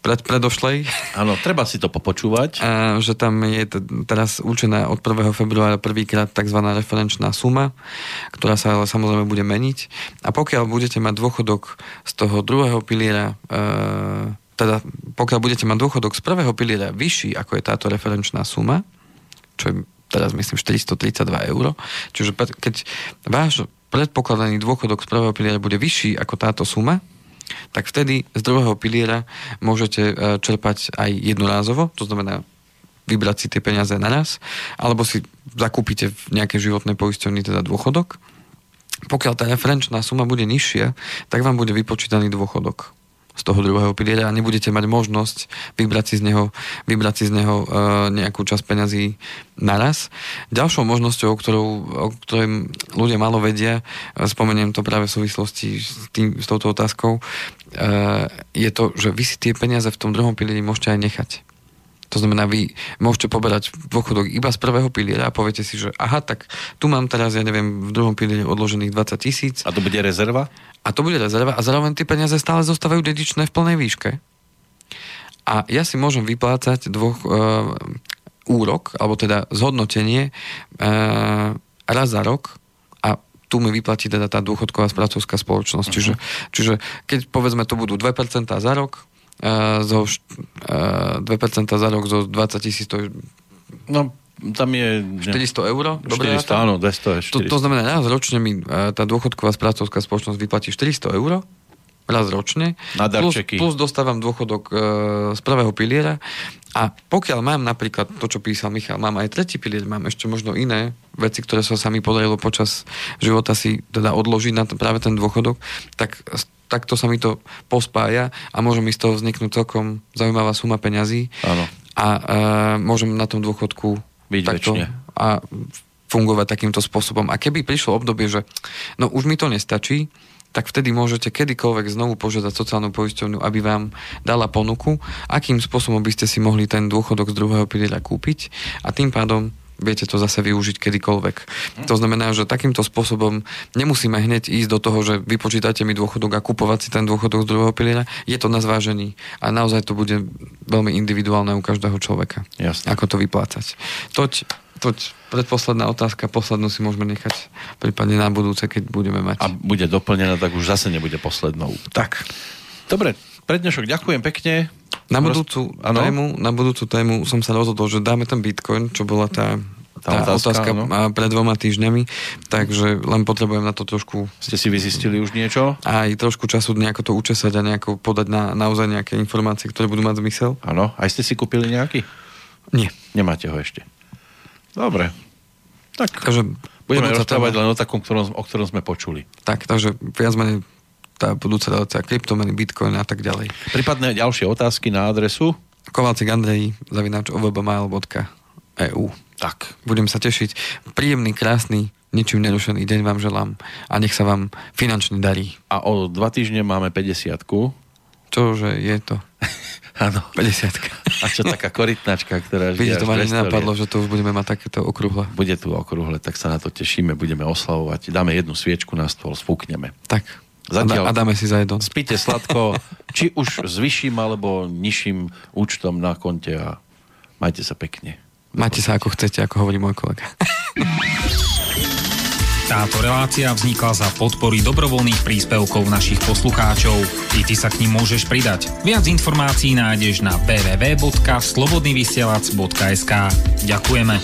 [SPEAKER 1] pred predošlej.
[SPEAKER 2] Áno, treba si to popočúvať.
[SPEAKER 1] A, že tam je teraz určená od 1. februára prvýkrát tzv. referenčná suma, ktorá sa ale samozrejme bude meniť. A pokiaľ budete mať dôchodok z toho druhého piliera e, teda pokiaľ budete mať dôchodok z prvého piliera vyšší, ako je táto referenčná suma, čo je teraz myslím 432 eur, čiže keď váš predpokladaný dôchodok z prvého piliera bude vyšší ako táto suma, tak vtedy z druhého piliera môžete e, čerpať aj jednorázovo, to znamená vybrať si tie peniaze naraz, alebo si zakúpite v nejakej životnej poisťovni teda dôchodok. Pokiaľ tá referenčná suma bude nižšia, tak vám bude vypočítaný dôchodok z toho druhého piliera a nebudete mať možnosť vybrať si z neho, vybrať si z neho e, nejakú časť peňazí naraz. Ďalšou možnosťou, ktorou, o ktorej ľudia malo vedia, spomeniem to práve v súvislosti s, tým, s touto otázkou, e, je to, že vy si tie peniaze v tom druhom pilieri môžete aj nechať. To znamená, vy môžete poberať dôchodok iba z prvého piliera a poviete si, že aha, tak tu mám teraz, ja neviem, v druhom pilieri odložených 20 tisíc.
[SPEAKER 2] A to bude rezerva?
[SPEAKER 1] A to bude rezerva a zároveň tie peniaze stále zostávajú dedičné v plnej výške. A ja si môžem vyplácať dvoch, e, úrok, alebo teda zhodnotenie e, raz za rok a tu mi vyplatí teda tá dôchodková spracovská spoločnosť. Uh-huh. Čiže, čiže keď povedzme to budú 2% za rok, e, zo, e, 2% za rok zo 20 tisíc, to je
[SPEAKER 2] No, tam je...
[SPEAKER 1] 400 eur?
[SPEAKER 2] 400, áno, 200
[SPEAKER 1] To, to znamená, raz ročne mi e, tá dôchodková spracovská spoločnosť vyplatí 400 eur, raz ročne,
[SPEAKER 2] Na
[SPEAKER 1] plus, plus dostávam dôchodok e, z prvého piliera a pokiaľ mám napríklad to, čo písal Michal, mám aj tretí pilier, mám ešte možno iné veci, ktoré sa sami podarilo počas života si teda odložiť na to, práve ten dôchodok, tak takto sa mi to pospája a môže mi z toho vzniknúť celkom zaujímavá suma peňazí.
[SPEAKER 2] Áno.
[SPEAKER 1] A e, môžem na tom dôchodku
[SPEAKER 2] byť takto väčšine.
[SPEAKER 1] a fungovať takýmto spôsobom. A keby prišlo obdobie, že no už mi to nestačí, tak vtedy môžete kedykoľvek znovu požiadať sociálnu poisťovňu, aby vám dala ponuku, akým spôsobom by ste si mohli ten dôchodok z druhého piliera kúpiť a tým pádom viete to zase využiť kedykoľvek. To znamená, že takýmto spôsobom nemusíme hneď ísť do toho, že vypočítate mi dôchodok a kupovať si ten dôchodok z druhého piliera. Je to na zvážení a naozaj to bude veľmi individuálne u každého človeka.
[SPEAKER 2] Jasne.
[SPEAKER 1] Ako to vyplácať. Toť, toť predposledná otázka, poslednú si môžeme nechať prípadne na budúce, keď budeme mať.
[SPEAKER 2] A bude doplnená, tak už zase nebude poslednou.
[SPEAKER 1] Tak.
[SPEAKER 2] Dobre, prednešok ďakujem pekne.
[SPEAKER 1] Na budúcu, ano? tému, na budúcu tému som sa rozhodol, že dáme ten Bitcoin, čo bola tá tá, tá otázka, otázka no? pred dvoma týždňami, takže len potrebujem na to trošku...
[SPEAKER 2] Ste si vyzistili už niečo?
[SPEAKER 1] Aj trošku času nejako to učesať a nejako podať na, naozaj nejaké informácie, ktoré budú mať zmysel.
[SPEAKER 2] Áno, aj ste si kúpili nejaký?
[SPEAKER 1] Nie.
[SPEAKER 2] Nemáte ho ešte. Dobre.
[SPEAKER 1] Tak, takže
[SPEAKER 2] budeme rozprávať len o takom, ktorom, o ktorom sme počuli.
[SPEAKER 1] Tak, takže viac menej tá budúca relácia kryptomeny, bitcoin a tak ďalej.
[SPEAKER 2] Prípadne ďalšie otázky na adresu?
[SPEAKER 1] Kovalcik Andrej, zavináč ovbmail.eu
[SPEAKER 2] Tak.
[SPEAKER 1] Budem sa tešiť. Príjemný, krásny, ničím nerušený deň vám želám a nech sa vám finančne darí.
[SPEAKER 2] A o dva týždne máme 50
[SPEAKER 1] Čože je to?
[SPEAKER 2] Áno.
[SPEAKER 1] 50
[SPEAKER 2] A čo taká korytnačka, ktorá
[SPEAKER 1] Vidíte, to ma nenapadlo, že to už budeme mať takéto okrúhle.
[SPEAKER 2] Bude tu okrúhle, tak sa na to tešíme, budeme oslavovať. Dáme jednu sviečku na stôl, spúkneme.
[SPEAKER 1] Tak. Zatiaľ, a dáme si za jedno.
[SPEAKER 2] Spíte sladko, či už s vyšším alebo nižším účtom na konte a majte sa pekne.
[SPEAKER 1] Majte sa ako chcete, ako hovorí môj kolega.
[SPEAKER 4] Táto relácia vznikla za podpory dobrovoľných príspevkov našich poslucháčov. I ty sa k ním môžeš pridať. Viac informácií nájdeš na www.slobodnyvysielac.sk Ďakujeme.